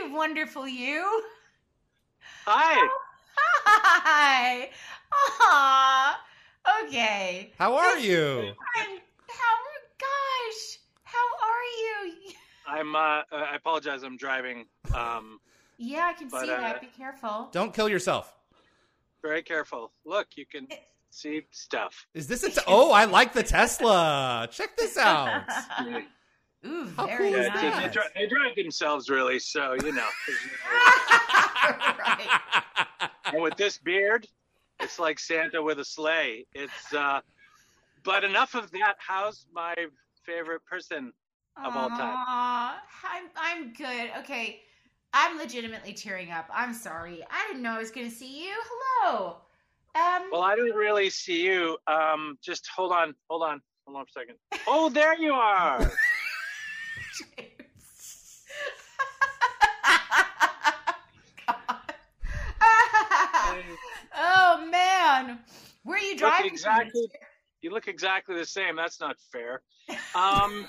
[SPEAKER 2] hey, wonderful you.
[SPEAKER 6] Hi.
[SPEAKER 2] Hi. Aw. Okay.
[SPEAKER 1] How are you?
[SPEAKER 2] I'm how gosh. How are you?
[SPEAKER 6] I'm. Uh, I apologize. I'm driving. Um,
[SPEAKER 2] Yeah, I can
[SPEAKER 6] But,
[SPEAKER 2] see
[SPEAKER 6] uh,
[SPEAKER 2] that. Be careful.
[SPEAKER 1] Don't kill yourself.
[SPEAKER 6] very careful. Look, you can see stuff.
[SPEAKER 1] Is this a? T- oh, I like the Tesla. Check this out.
[SPEAKER 2] Ooh, very
[SPEAKER 1] cool is
[SPEAKER 6] Yeah,
[SPEAKER 2] nice.
[SPEAKER 6] they,
[SPEAKER 1] that?
[SPEAKER 6] they, drive, themselves really. So you know.
[SPEAKER 2] right.
[SPEAKER 6] and with this beard, it's like Santa with a sleigh. It's. Uh, but enough of that. How's my favorite person of all time?
[SPEAKER 2] Aw, I'm I'm good. Okay. I'm legitimately tearing up. I'm sorry. I didn't know I was gonna see you. Hello. Um
[SPEAKER 6] Well, I didn't really see you. Um, just hold on, hold on, hold on a second. Oh, there you are.
[SPEAKER 2] oh man, where are you
[SPEAKER 6] Look
[SPEAKER 2] driving? to?
[SPEAKER 6] exactly. You look exactly the same. That's not fair. Um,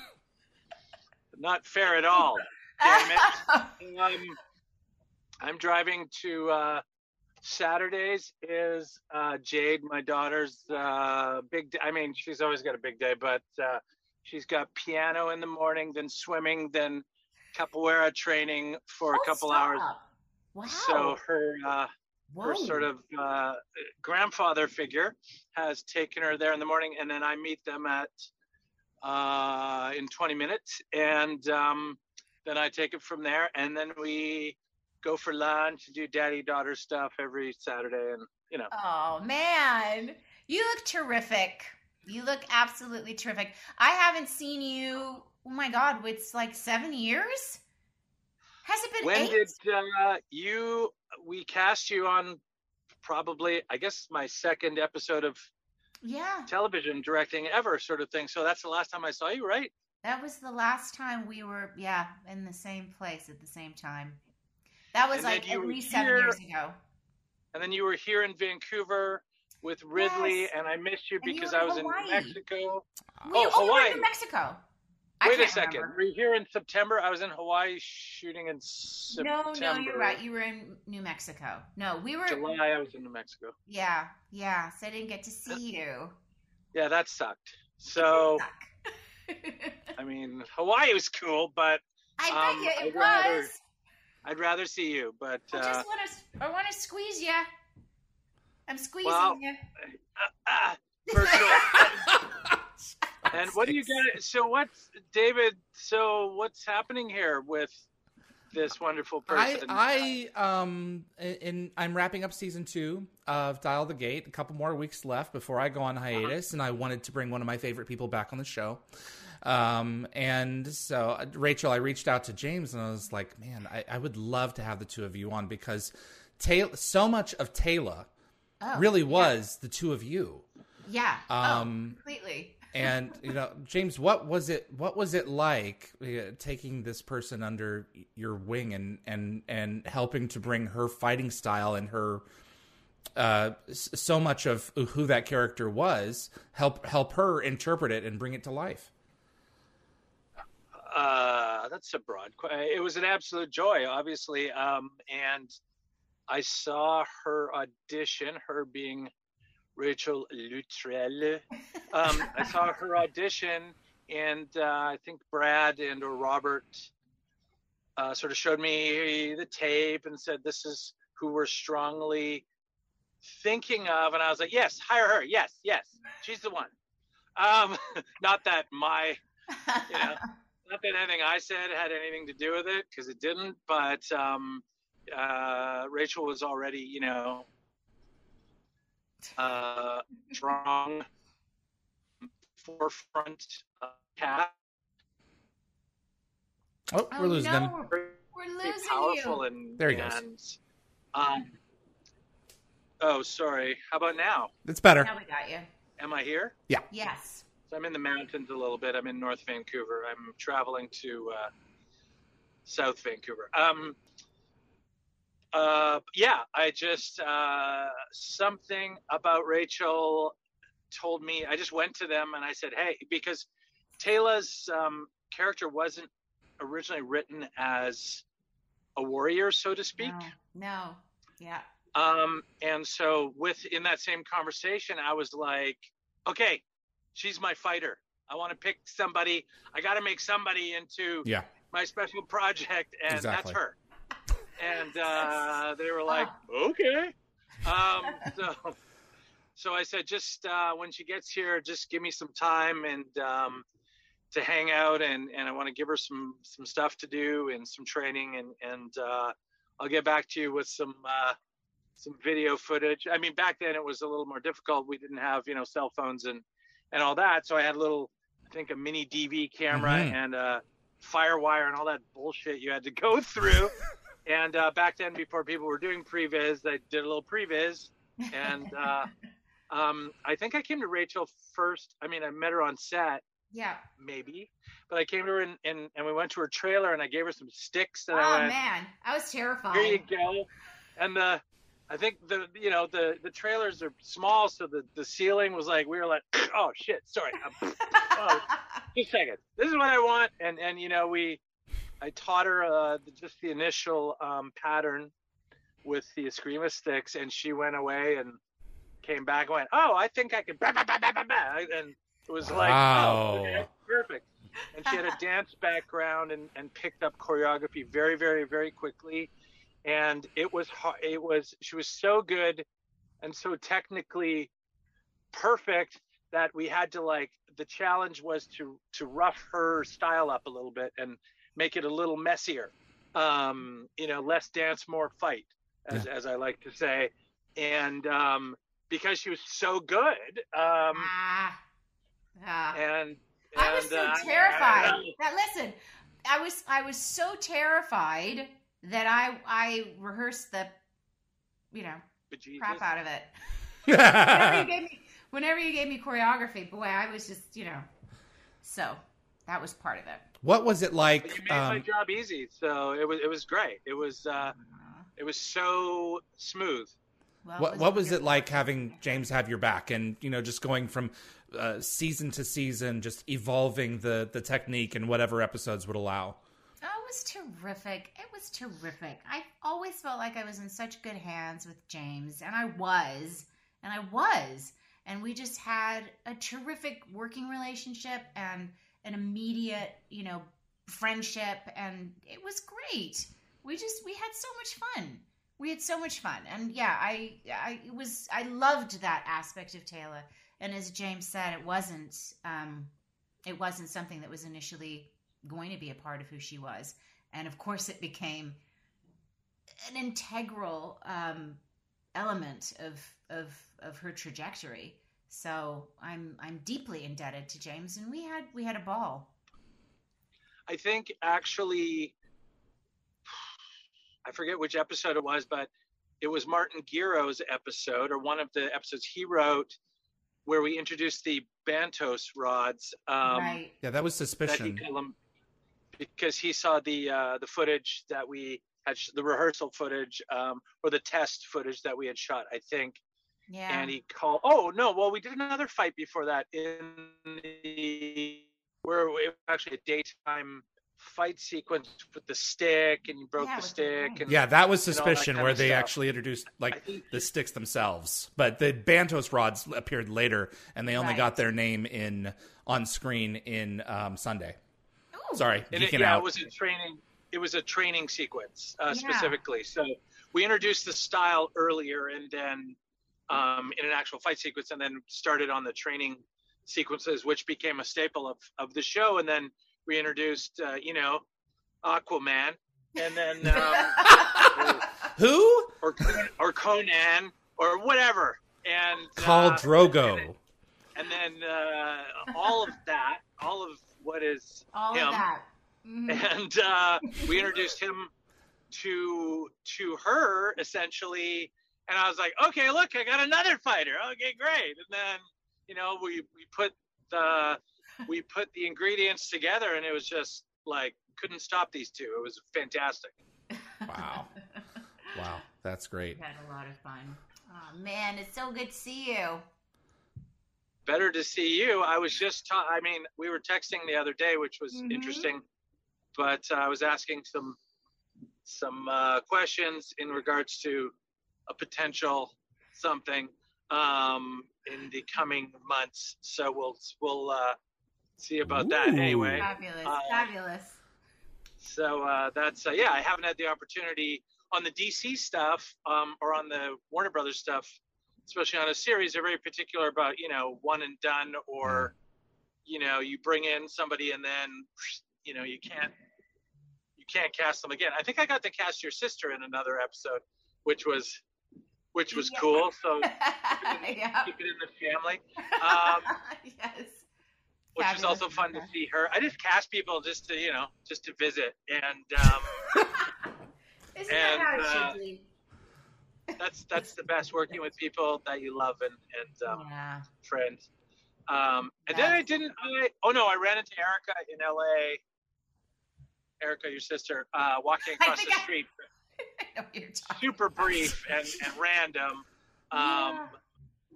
[SPEAKER 6] not fair at all. Damn it. Um, I'm driving to uh, Saturdays. Is uh, Jade, my daughter's uh, big? Day. I mean, she's always got a big day, but uh, she's got piano in the morning, then swimming, then capoeira training for
[SPEAKER 2] Oh,
[SPEAKER 6] a couple
[SPEAKER 2] stop.
[SPEAKER 6] hours.
[SPEAKER 2] Wow.
[SPEAKER 6] So her uh, her sort of uh, grandfather figure has taken her there in the morning, and then I meet them at uh, in 20 minutes, and um, then I take it from there, and then we go for lunch, and do daddy daughter stuff every Saturday, and you know.
[SPEAKER 2] Oh man, you look terrific. You look absolutely terrific. I haven't seen you. Oh my god, it's like seven years. Has it been
[SPEAKER 6] When
[SPEAKER 2] eight?
[SPEAKER 6] did uh, you? We cast you on probably, I guess, my second episode of
[SPEAKER 2] yeah,
[SPEAKER 6] television directing ever, sort of thing. So that's the last time I saw you, right?
[SPEAKER 2] that was the last time we were. Yeah, in the same place at the same time. That was
[SPEAKER 6] And
[SPEAKER 2] like at least seven years ago.
[SPEAKER 6] And then you were here in Vancouver with Ridley,
[SPEAKER 2] Yes.
[SPEAKER 6] and I missed you
[SPEAKER 2] And you
[SPEAKER 6] because
[SPEAKER 2] were
[SPEAKER 6] I was
[SPEAKER 2] Hawaii.
[SPEAKER 6] in Mexico.
[SPEAKER 2] We,
[SPEAKER 6] Oh, Hawaii.
[SPEAKER 2] in Mexico. I
[SPEAKER 6] Wait a second.
[SPEAKER 2] remember.
[SPEAKER 6] Were you here in September? I was in Hawaii shooting in September.
[SPEAKER 2] No, no, you're right. You were in New Mexico. No, we were.
[SPEAKER 6] July, I was in New Mexico.
[SPEAKER 2] Yeah, yeah. So I didn't get to see you.
[SPEAKER 6] Yeah, that sucked. So,
[SPEAKER 2] Suck.
[SPEAKER 6] I mean, Hawaii was cool, but
[SPEAKER 2] I
[SPEAKER 6] Um,
[SPEAKER 2] bet you it
[SPEAKER 6] I'd rather-
[SPEAKER 2] was.
[SPEAKER 6] I'd rather see you. But
[SPEAKER 2] I
[SPEAKER 6] uh,
[SPEAKER 2] just want to. I want to squeeze you. I'm squeezing
[SPEAKER 6] Well,
[SPEAKER 2] you.
[SPEAKER 6] ah, virtual. and what do you got? So what's David? So what's happening here with this wonderful person?
[SPEAKER 1] I um in I'm wrapping up season two of Dial the Gate. A couple more weeks left before I go on hiatus, and I wanted to bring one of my favorite people back on the show. Um and so uh, Rachel, I reached out to James and I was like, man, I, I would love to have the two of you on because Teyla, so much of Teyla
[SPEAKER 2] Oh,
[SPEAKER 1] really was the two of you.
[SPEAKER 2] Yeah.
[SPEAKER 1] Um,
[SPEAKER 2] oh, completely.
[SPEAKER 1] and you know james what was it what was it like uh, taking this person under your wing and and and helping to bring her fighting style and her uh so much of who that character was help help her interpret it and bring it to life
[SPEAKER 6] Uh, that's a broad. que- It was an absolute joy, obviously. Um, and I saw her audition, her being Rachel Luttrell. Um, I saw her audition, and uh, I think Brad and or Robert uh, sort of showed me the tape and said, "This is who we're strongly thinking of." And I was like, "Yes, hire her. Yes, yes, she's the one." Um, not that my you know, not that anything I said had anything to do with it because it didn't. But um, uh, Rachel was already, you know, uh, strong forefront uh, cat,
[SPEAKER 1] Oh,
[SPEAKER 2] Oh,
[SPEAKER 1] we're losing them.
[SPEAKER 2] no, we're losing
[SPEAKER 6] powerful
[SPEAKER 2] you.
[SPEAKER 6] and
[SPEAKER 1] There he goes.
[SPEAKER 6] and, Um, oh, sorry. How about now?
[SPEAKER 1] It's better.
[SPEAKER 2] Now we got you.
[SPEAKER 6] Am I here? Yeah.
[SPEAKER 2] Yes.
[SPEAKER 6] So I'm in the mountains a little bit. I'm in North Vancouver. I'm traveling to uh, South Vancouver. Um, uh, yeah, I just uh, something about Rachel told me. I just went to them and I said, "Hey," because Teyla's um, character wasn't originally written as a warrior, so to speak.
[SPEAKER 2] No. no. Yeah.
[SPEAKER 6] Um, and so with in that same conversation, I was like, okay, she's my fighter. I want to pick somebody. I got to make somebody into
[SPEAKER 1] Yeah.
[SPEAKER 6] my special project, and
[SPEAKER 1] Exactly.
[SPEAKER 6] that's her. And uh, they were like, okay. Um, so, so I said, just uh, when she gets here, just give me some time and um, to hang out, and, and I want to give her some some stuff to do and some training, and and uh, I'll get back to you with some uh, some video footage. I mean, back then it was a little more difficult. We didn't have you know cell phones and and all that, so I had a little, I think, a mini DV camera
[SPEAKER 1] Mhm.
[SPEAKER 6] and a FireWire and all that bullshit you had to go through. And uh, back then, before people were doing previs, I did a little previs, and uh, um, I think I came to Rachel first. I mean, I met her on set,
[SPEAKER 2] Yeah.
[SPEAKER 6] maybe, but I came to her and, and, and we went to her trailer, and I gave her some sticks, and
[SPEAKER 2] Oh
[SPEAKER 6] I went,
[SPEAKER 2] man, I was terrified.
[SPEAKER 6] here you go. And the, I think the, you know, the, the trailers are small, so the, the ceiling was like, we were like, oh shit, sorry, oh, just a second. This is what I want. And, and, you know, we, I taught her, uh, just the initial, um, pattern with the Eskrima sticks and she went away and came back and went, oh, I think I can, bah, bah, bah, bah, bah, bah. and it was like,
[SPEAKER 1] Wow.
[SPEAKER 6] oh, okay, perfect. And she had a dance background and, and picked up choreography very, very, very quickly and it was har- it was she was so good and so technically perfect that we had to like the challenge was to to rough her style up a little bit and make it a little messier um you know less dance more fight as as i like to say and um because she was so good um
[SPEAKER 2] ah. Ah.
[SPEAKER 6] and
[SPEAKER 2] I was
[SPEAKER 6] and,
[SPEAKER 2] so
[SPEAKER 6] uh,
[SPEAKER 2] terrified.
[SPEAKER 6] I-
[SPEAKER 2] that listen, I was I was so terrified that I I rehearsed the, you know,
[SPEAKER 6] bejesus.
[SPEAKER 2] crap out of it. Whenever you gave me, whenever you gave me choreography, boy, I was just you know, so that was part of it.
[SPEAKER 1] what was it
[SPEAKER 6] But
[SPEAKER 1] like?
[SPEAKER 6] you made my
[SPEAKER 1] Um,
[SPEAKER 6] job easy so it was it was great it was uh it was so smooth
[SPEAKER 2] Well,
[SPEAKER 1] what
[SPEAKER 2] it
[SPEAKER 1] what was it like having James have your back and you know just going from uh, season to season, just evolving the the technique and whatever episodes would allow?
[SPEAKER 2] Oh, it was terrific. It was terrific. I always felt like I was in such good hands with James, and I was, and I was. And we just had a terrific working relationship and an immediate, you know, friendship, and it was great. We just we had so much fun. We had so much fun, and yeah, I I was I loved that aspect of Teyla. And as James said, it wasn't um, it wasn't something that was initially going to be a part of who she was. And of course, it became an integral um, element of, of, of her trajectory. So I'm, I'm deeply indebted to James and we had, we had a ball.
[SPEAKER 6] i think actually i forget which episode it was but it was Martin Gero's episode or one of the episodes he wrote where we introduced the bantos rods um
[SPEAKER 2] right.
[SPEAKER 1] Yeah, that was
[SPEAKER 6] that he
[SPEAKER 1] suspicion.
[SPEAKER 6] because he saw the uh the footage that we had sh- the rehearsal footage um or the test footage that we had shot i think
[SPEAKER 2] Yeah.
[SPEAKER 6] and he called. Oh no! Well, we did another fight before that in the where it was actually a daytime fight sequence with the stick, and you broke
[SPEAKER 2] Yeah,
[SPEAKER 6] the stick,
[SPEAKER 2] ring.
[SPEAKER 6] and
[SPEAKER 1] Yeah, that was
[SPEAKER 6] and all that
[SPEAKER 1] suspicion where they
[SPEAKER 6] stuff.
[SPEAKER 1] actually introduced like
[SPEAKER 6] think-
[SPEAKER 1] the sticks themselves, but the Bantos rods appeared later, and they only
[SPEAKER 2] Right.
[SPEAKER 1] got their name in on screen in um, Sunday.
[SPEAKER 2] Ooh.
[SPEAKER 1] Sorry,
[SPEAKER 6] and it, yeah,
[SPEAKER 1] out.
[SPEAKER 6] it was a training. It was a training sequence uh,
[SPEAKER 2] Yeah.
[SPEAKER 6] specifically. So we introduced the style earlier, and then um, in an actual fight sequence, and then started on the training sequences, which became a staple of of the show. And then we introduced, uh, you know, Aquaman, and then um,
[SPEAKER 1] Who?
[SPEAKER 6] or or Conan or whatever, and
[SPEAKER 1] Called
[SPEAKER 6] uh,
[SPEAKER 1] Drogo.
[SPEAKER 6] and then uh, all of that, all of what is
[SPEAKER 2] All
[SPEAKER 6] him,
[SPEAKER 2] of that. Mhm.
[SPEAKER 6] and uh, we introduced him to to her essentially, and I was like, okay, look, I got another fighter. Okay, great. And then you know we we put the we put the ingredients together, and it was just like couldn't stop these two. It was fantastic.
[SPEAKER 1] Wow. Wow. That's great.
[SPEAKER 2] We had a lot of fun. Oh man, it's so good to see you.
[SPEAKER 6] better to see you. I was just, ta- I mean, we were texting the other day, which was
[SPEAKER 2] Mhm.
[SPEAKER 6] interesting, but uh, I was asking some some uh, questions in regards to a potential something um, in the coming months. So we'll we'll uh, see about that anyway.
[SPEAKER 2] Fabulous,
[SPEAKER 6] Uh,
[SPEAKER 2] fabulous.
[SPEAKER 6] So uh, that's uh, yeah. I haven't had the opportunity on the DC stuff um, or on the Warner Brothers stuff, especially on a series. They're very particular about you know one and done, or you know you bring in somebody and then you know you can't you can't cast them again. I think I got to cast your sister in another episode, which was which was
[SPEAKER 2] Yeah.
[SPEAKER 6] cool. So
[SPEAKER 2] yeah.
[SPEAKER 6] keep it in the family. Um,
[SPEAKER 2] yes.
[SPEAKER 6] which is
[SPEAKER 2] Fabulous,
[SPEAKER 6] also fun to see her. I just cast people just to you know just to visit and. Um,
[SPEAKER 2] Isn't
[SPEAKER 6] And,
[SPEAKER 2] that how it should be?
[SPEAKER 6] that's that's the best working with people that you love and and um,
[SPEAKER 2] yeah.
[SPEAKER 6] friends. Um, and then I didn't. I oh no, I ran into Erica in L.A. Erica, your sister, uh, walking across the street,
[SPEAKER 2] I know what you're talking
[SPEAKER 6] super brief and, and random. Um,
[SPEAKER 2] Yeah.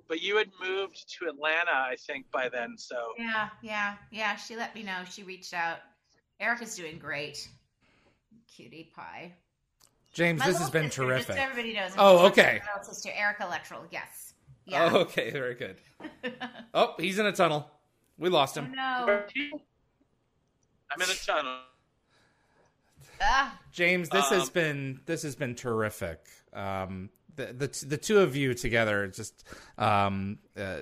[SPEAKER 6] But you had moved to Atlanta, I think, by then. So
[SPEAKER 2] Yeah, yeah, yeah. She let me know. She reached out. Erica's doing great. Cutie pie.
[SPEAKER 1] James,
[SPEAKER 2] My
[SPEAKER 1] this has been
[SPEAKER 2] sister,
[SPEAKER 1] terrific.
[SPEAKER 2] Just so everybody knows.
[SPEAKER 1] Oh, okay.
[SPEAKER 2] little sister Erica Luttrell. Yes. Yeah.
[SPEAKER 1] Oh, okay. Very good. Oh, he's in a tunnel. We lost
[SPEAKER 2] Oh,
[SPEAKER 1] him.
[SPEAKER 2] no.
[SPEAKER 6] I'm in a tunnel.
[SPEAKER 2] Ah,
[SPEAKER 1] James, this has
[SPEAKER 6] Um,
[SPEAKER 1] been this has been terrific. Um, the, the the two of you together, just um, uh,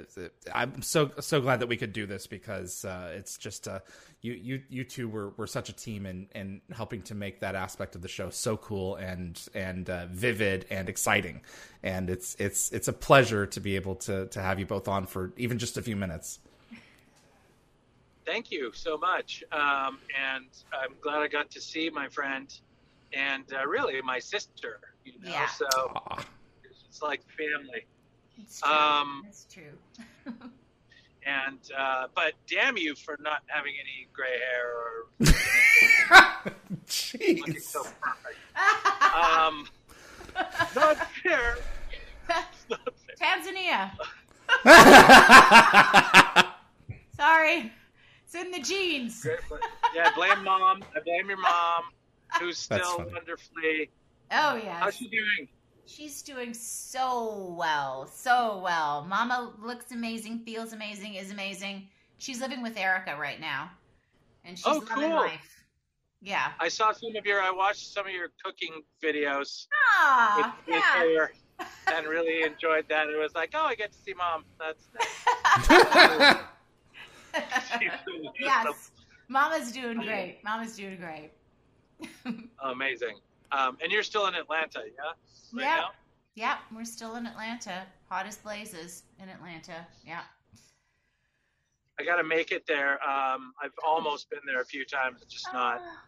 [SPEAKER 1] I'm so so glad that we could do this because uh, it's just uh, you you you two were, were such a team in, in helping to make that aspect of the show so cool and and uh, vivid and exciting, and it's it's it's a pleasure to be able to to have you both on for even just a few minutes.
[SPEAKER 6] Thank you so much. Um, and I'm glad I got to see my friend and uh, really my sister. You know,
[SPEAKER 2] Yeah.
[SPEAKER 6] so
[SPEAKER 1] Aw.
[SPEAKER 6] it's like family.
[SPEAKER 2] it's true.
[SPEAKER 6] Um,
[SPEAKER 2] It's true.
[SPEAKER 6] And uh, but damn you for not having any gray hair or looking
[SPEAKER 1] Jeez.
[SPEAKER 6] so perfect. Um, not fair. Not fair.
[SPEAKER 2] Tanzania. Sorry. It's in the genes.
[SPEAKER 6] Yeah, I blame mom. I blame your mom, who's still wonderfully.
[SPEAKER 2] Oh, yeah.
[SPEAKER 6] How's she doing?
[SPEAKER 2] She's doing so well, so well. Mama looks amazing, feels amazing, is amazing. She's living with Erica right now, and she's
[SPEAKER 6] Oh,
[SPEAKER 2] loving
[SPEAKER 6] cool.
[SPEAKER 2] life. Yeah.
[SPEAKER 6] I saw some of your. I watched some of your cooking videos with,
[SPEAKER 2] Ah,
[SPEAKER 6] with
[SPEAKER 2] yeah.
[SPEAKER 6] her, and really enjoyed that. It was like, oh, I get to see mom. That's nice.
[SPEAKER 2] Yes. Mama's doing great. Mama's doing great.
[SPEAKER 6] amazing. Um, and you're still in Atlanta, yeah? Right
[SPEAKER 2] Yeah.
[SPEAKER 6] now?
[SPEAKER 2] Yep, we're still in Atlanta. Hottest blazes in Atlanta. Yeah.
[SPEAKER 6] I got to make it there. Um, I've almost been there a few times, just not
[SPEAKER 2] Ah,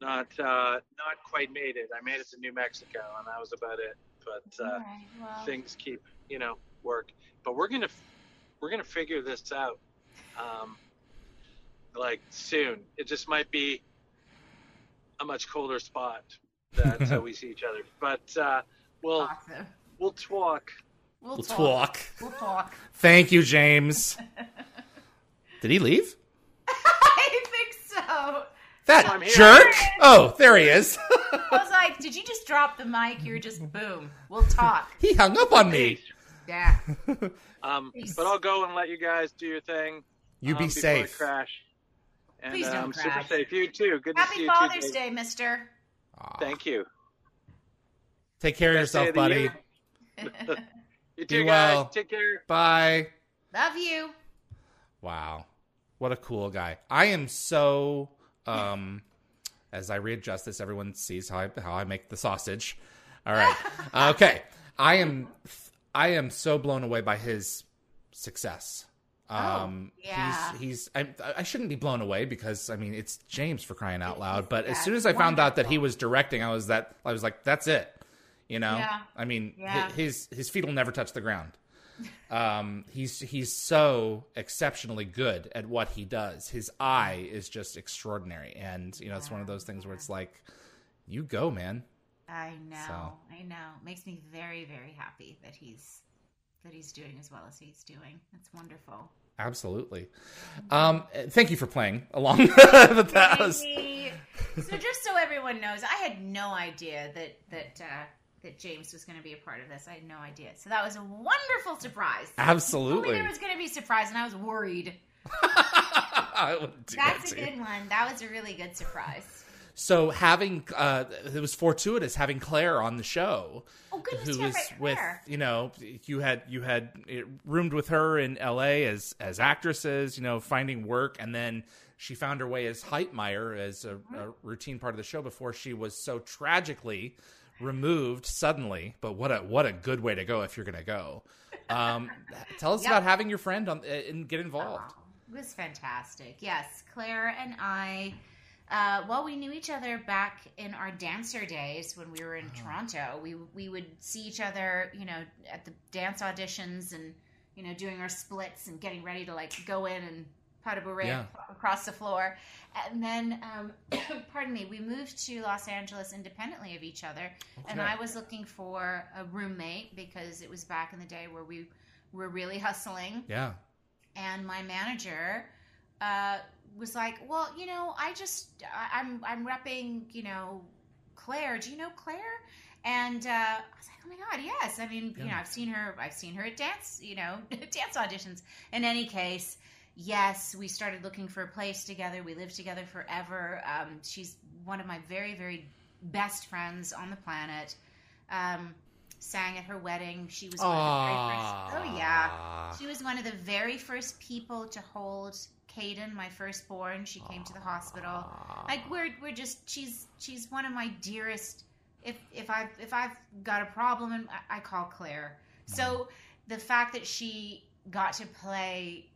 [SPEAKER 6] not uh, not quite made it. I made it to New Mexico, and that was about it. But uh,
[SPEAKER 2] right, well,
[SPEAKER 6] things keep, you know, work. But we're gonna we're gonna figure this out, um, like soon. It just might be a much colder spot that uh, we see each other. But uh, we'll
[SPEAKER 2] awesome.
[SPEAKER 6] we'll talk.
[SPEAKER 2] We'll,
[SPEAKER 1] We'll
[SPEAKER 2] talk.
[SPEAKER 1] talk.
[SPEAKER 2] We'll talk.
[SPEAKER 1] Thank you, James. Did he leave?
[SPEAKER 2] I think so.
[SPEAKER 1] That
[SPEAKER 6] I'm here.
[SPEAKER 1] jerk! Oh, there he is.
[SPEAKER 2] I was like, did you just drop the mic? You're just boom. We'll talk.
[SPEAKER 1] he hung up on me.
[SPEAKER 2] Yeah.
[SPEAKER 6] Um,
[SPEAKER 2] Peace.
[SPEAKER 6] but I'll go and let you guys do your thing.
[SPEAKER 1] You
[SPEAKER 6] um,
[SPEAKER 1] be
[SPEAKER 6] before
[SPEAKER 1] safe.
[SPEAKER 6] I crash. And
[SPEAKER 2] Please don't
[SPEAKER 6] um, super
[SPEAKER 2] crash.
[SPEAKER 6] safe. You too. Good to see
[SPEAKER 2] Happy
[SPEAKER 6] you
[SPEAKER 2] Father's
[SPEAKER 6] too.
[SPEAKER 2] Day, mister.
[SPEAKER 1] Aw.
[SPEAKER 6] Thank you.
[SPEAKER 1] Take care of
[SPEAKER 6] Best day
[SPEAKER 1] yourself,
[SPEAKER 6] of
[SPEAKER 1] buddy.
[SPEAKER 6] year. You
[SPEAKER 1] Be
[SPEAKER 6] too, guys.
[SPEAKER 1] well.
[SPEAKER 6] Take care.
[SPEAKER 1] Bye.
[SPEAKER 2] Love you.
[SPEAKER 1] Wow. What a cool guy. I am so um as I readjust this, everyone sees how I how I make the sausage. All right. okay. I am I am so blown away by his success. Um
[SPEAKER 2] Oh, yeah.
[SPEAKER 1] he's he's I I shouldn't be blown away because I mean it's James for crying out loud, but as soon as I found out that he was directing, I was that I was like that's it. You know?
[SPEAKER 2] Yeah.
[SPEAKER 1] I mean
[SPEAKER 2] Yeah.
[SPEAKER 1] his his feet will never touch the ground um he's he's so exceptionally good at what he does his eye is just extraordinary and you know it's one of those things where it's like you go man
[SPEAKER 2] I know.
[SPEAKER 1] So-
[SPEAKER 2] I know. Makes me very, very happy that he's that he's doing as well as he's doing. It's wonderful.
[SPEAKER 1] Absolutely um thank you for playing along with that was-
[SPEAKER 2] so just so everyone knows, I had no idea that that uh, that James was going to be a part of this. I had no idea. So that was a wonderful surprise.
[SPEAKER 1] Absolutely
[SPEAKER 2] there was going to be a surprise, and I was worried. That's a good one. That was a really good surprise.
[SPEAKER 1] So having uh it was fortuitous having claire on the show
[SPEAKER 2] Oh goodness,
[SPEAKER 1] who
[SPEAKER 2] yeah,
[SPEAKER 1] was
[SPEAKER 2] right
[SPEAKER 1] with you know you had you had uh, roomed with her in L.A. as as actresses, you know, finding work, and then she found her way as Heightmeyer as a, a routine part of the show before she was so tragically removed suddenly. But what a what a good way to go if you're going to go. Um, tell us
[SPEAKER 2] Yep.
[SPEAKER 1] about having your friend on uh, and get involved.
[SPEAKER 2] Oh, it was fantastic. Yes, Claire and I. Uh, well, we knew each other back in our dancer days when we were in Toronto. We we would see each other, you know, at the dance auditions and you know doing our splits and getting ready to like go in and pas de bourrée
[SPEAKER 1] Yeah.
[SPEAKER 2] across the floor. And then, um, pardon me, we moved to Los Angeles independently of each other. And I was looking for a roommate because it was back in the day where we were really hustling
[SPEAKER 1] Yeah.
[SPEAKER 2] and my manager uh, was like, "Well, you know, I just I, I'm I'm repping, you know, Claire. Do you know Claire?" And uh, I was like, "Oh my god, yes! I mean, you know, I've seen her. I've seen her at dance, you know, dance auditions. In any case." Yes, we started looking for a place together. We lived together forever. Um, she's one of my very, very best friends on the planet. Um, sang at her wedding. She was one of the very first. Oh yeah, she was one of the very first people to hold Caden, my firstborn. She came to the hospital. Like we're we're just she's she's one of my dearest. If if I've if I've got a problem, and I, I call Claire. So the fact that she got to play,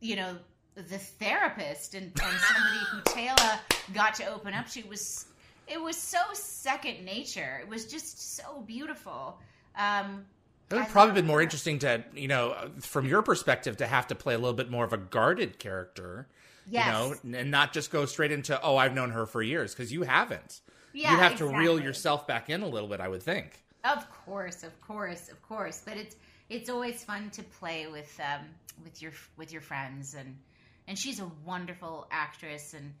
[SPEAKER 2] you know, the therapist and, and somebody who Teyla got to open up to was it was so second nature. It was just so beautiful. Um,
[SPEAKER 1] It would
[SPEAKER 2] I
[SPEAKER 1] probably been more
[SPEAKER 2] her.
[SPEAKER 1] interesting to, you know, from your perspective, to have to play a little bit more of a guarded character,
[SPEAKER 2] Yes.
[SPEAKER 1] you know, and not just go straight into, oh, I've known her for years, because you haven't.
[SPEAKER 2] Yeah,
[SPEAKER 1] you have to reel yourself back in a little bit, I would think.
[SPEAKER 2] Of course, of course, of course. But it's it's always fun to play with um, with your with your friends and and she's a wonderful actress and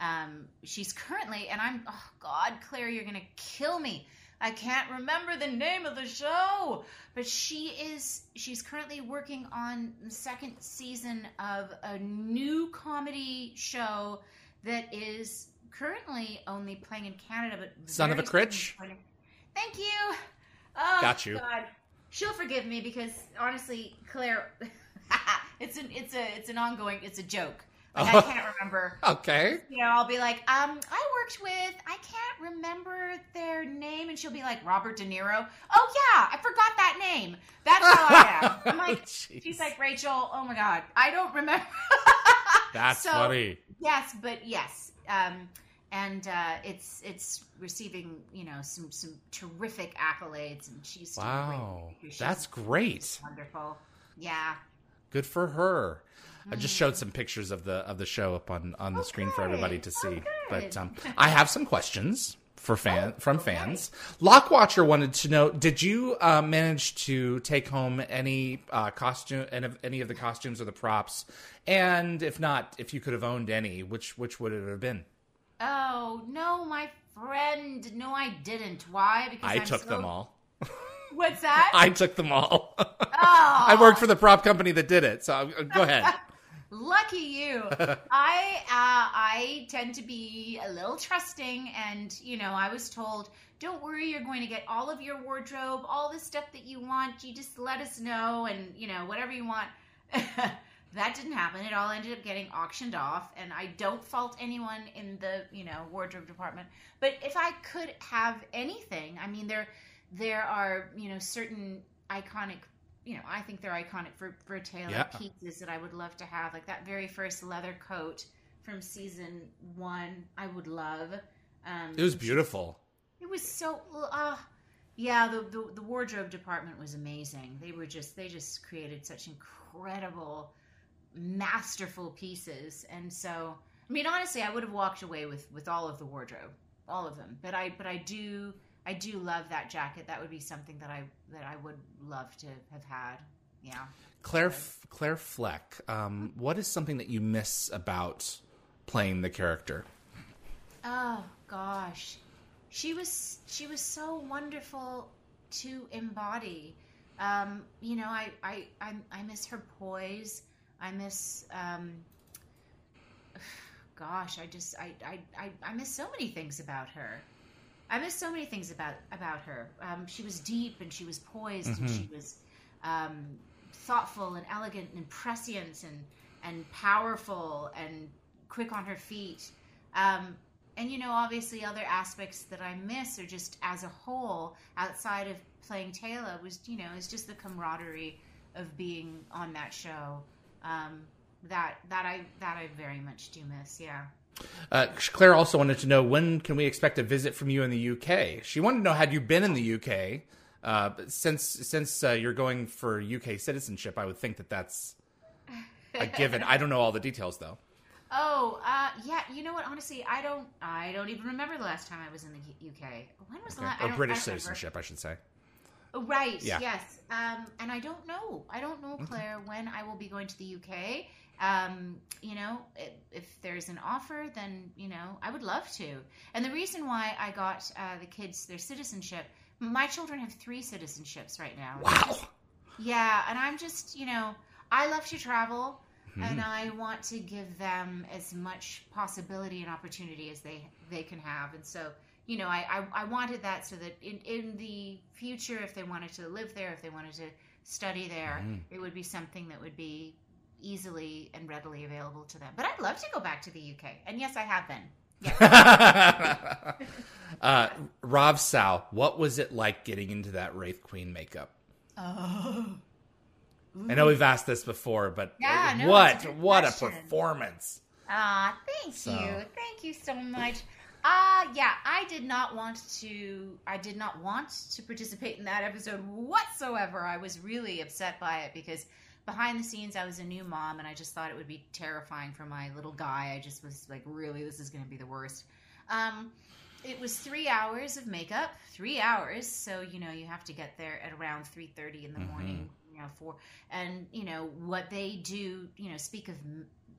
[SPEAKER 2] um, she's currently and I'm oh God, Claire, you're gonna kill me. I can't remember the name of the show, but she is she's currently working on the second season of a new comedy show that is currently only playing in Canada, but
[SPEAKER 1] Son of a Critch?
[SPEAKER 2] Thank you. Oh,
[SPEAKER 1] Got you.
[SPEAKER 2] God. She'll forgive me because honestly, Claire, it's an it's a it's an ongoing it's a joke. Like, I can't remember.
[SPEAKER 1] Okay.
[SPEAKER 2] You know, I'll be like, um, I worked with I can't remember their name, and she'll be like Robert De Niro. Oh yeah, I forgot that name. That's how I am. I'm like,
[SPEAKER 1] Jeez.
[SPEAKER 2] she's like Rachel. Oh my God, I don't remember.
[SPEAKER 1] That's
[SPEAKER 2] So,
[SPEAKER 1] funny.
[SPEAKER 2] Yes, but yes, um, and uh, it's it's receiving you know some some terrific accolades, and she's doing great
[SPEAKER 1] Wow.
[SPEAKER 2] she's
[SPEAKER 1] That's great.
[SPEAKER 2] wonderful. Yeah,
[SPEAKER 1] Good for her. I just showed some pictures of the of the show up on on the screen for everybody to
[SPEAKER 2] Oh,
[SPEAKER 1] see.
[SPEAKER 2] good.
[SPEAKER 1] But um, I have some questions for fan from fans. Lockwatcher wanted to know: Did you uh, manage to take home any uh, costume and of- any of the costumes or the props? And if not, if you could have owned any, which which would it have been?
[SPEAKER 2] Oh no, my friend. No, I didn't. Why? Because
[SPEAKER 1] I
[SPEAKER 2] I'm
[SPEAKER 1] took
[SPEAKER 2] so-
[SPEAKER 1] them all.
[SPEAKER 2] What's that?
[SPEAKER 1] I took them all.
[SPEAKER 2] oh,
[SPEAKER 1] I worked for the prop company that did it. So uh, go ahead.
[SPEAKER 2] Lucky you. I uh, I tend to be a little trusting, and you know, I was told, "Don't worry, you're going to get all of your wardrobe, all the stuff that you want. You just let us know, and you know, whatever you want." that didn't happen. It all ended up getting auctioned off, and I don't fault anyone in the you know wardrobe department. But if I could have anything, I mean, there there are you know certain iconic. You know, I think they're iconic for for Teyla
[SPEAKER 1] Yeah.
[SPEAKER 2] pieces that I would love to have, like that very first leather coat from season one. I would love. Um,
[SPEAKER 1] It was beautiful.
[SPEAKER 2] it was so uh yeah, the, the the wardrobe department was amazing. They were just they just created such incredible masterful pieces. And so I mean honestly, I would have walked away with with all of the wardrobe, all of them. But I but I do I do love that jacket. That would be something that I that I would love to have had. Yeah.
[SPEAKER 1] Claire Claire Fleck. Um, what is something that you miss about playing the character?
[SPEAKER 2] Oh gosh, she was she was so wonderful to embody. Um, you know, I, I I I miss her poise. I miss. Um, gosh, I just I, I I I miss so many things about her. I miss so many things about about her. Um, she was deep and she was poised and she was um, thoughtful and elegant and prescient and and powerful and quick on her feet. Um, and you know, obviously, other aspects that I miss are just as a whole, outside of playing Teyla, was you know, is just the camaraderie of being on that show. Um, that that I that I very much do miss. Yeah.
[SPEAKER 1] Uh, Claire also wanted to know when can we expect a visit from you in the UK. She wanted to know had you been in the UK. Uh, since since uh, you're going for UK citizenship, I would think that that's a given. I don't know all the details though.
[SPEAKER 2] Oh, uh, yeah. You know what? Honestly, I don't. I don't even remember the last time I was in the UK. When was the last?
[SPEAKER 1] Or British
[SPEAKER 2] I don't remember.
[SPEAKER 1] citizenship, I should say.
[SPEAKER 2] Right.
[SPEAKER 1] Yeah.
[SPEAKER 2] Yes. Um, and I don't know. I don't know, Claire, when I will be going to the UK. Um, you know, if, if there's an offer, then you know I would love to. And the reason why I got uh, the kids their citizenship, my children have three citizenships right now.
[SPEAKER 1] Wow.
[SPEAKER 2] Yeah, and I'm just, you know, I love to travel and I want to give them as much possibility and opportunity as they they can have. And so, you know, I I, I wanted that so that in in the future if they wanted to live there, if they wanted to study there, it would be something that would be easily and readily available to them. But I'd love to go back to the UK. And yes, I have been. Yes.
[SPEAKER 1] uh, Rob Sal, what was it like getting into that Wraith Queen makeup? Oh I know we've asked this before, but
[SPEAKER 2] Yeah, no,
[SPEAKER 1] what
[SPEAKER 2] a
[SPEAKER 1] what a performance!
[SPEAKER 2] Ah, thank
[SPEAKER 1] So-
[SPEAKER 2] you. Thank you so much. Uh yeah, I did not want to I did not want to participate in that episode whatsoever. I was really upset by it because behind the scenes I was a new mom and I just thought it would be terrifying for my little guy. I just was like, really, this is gonna be the worst. Um it was three hours of makeup, three hours. So you know you have to get there at around three thirty in the morning. You know, for and you know what they do. You know, speak of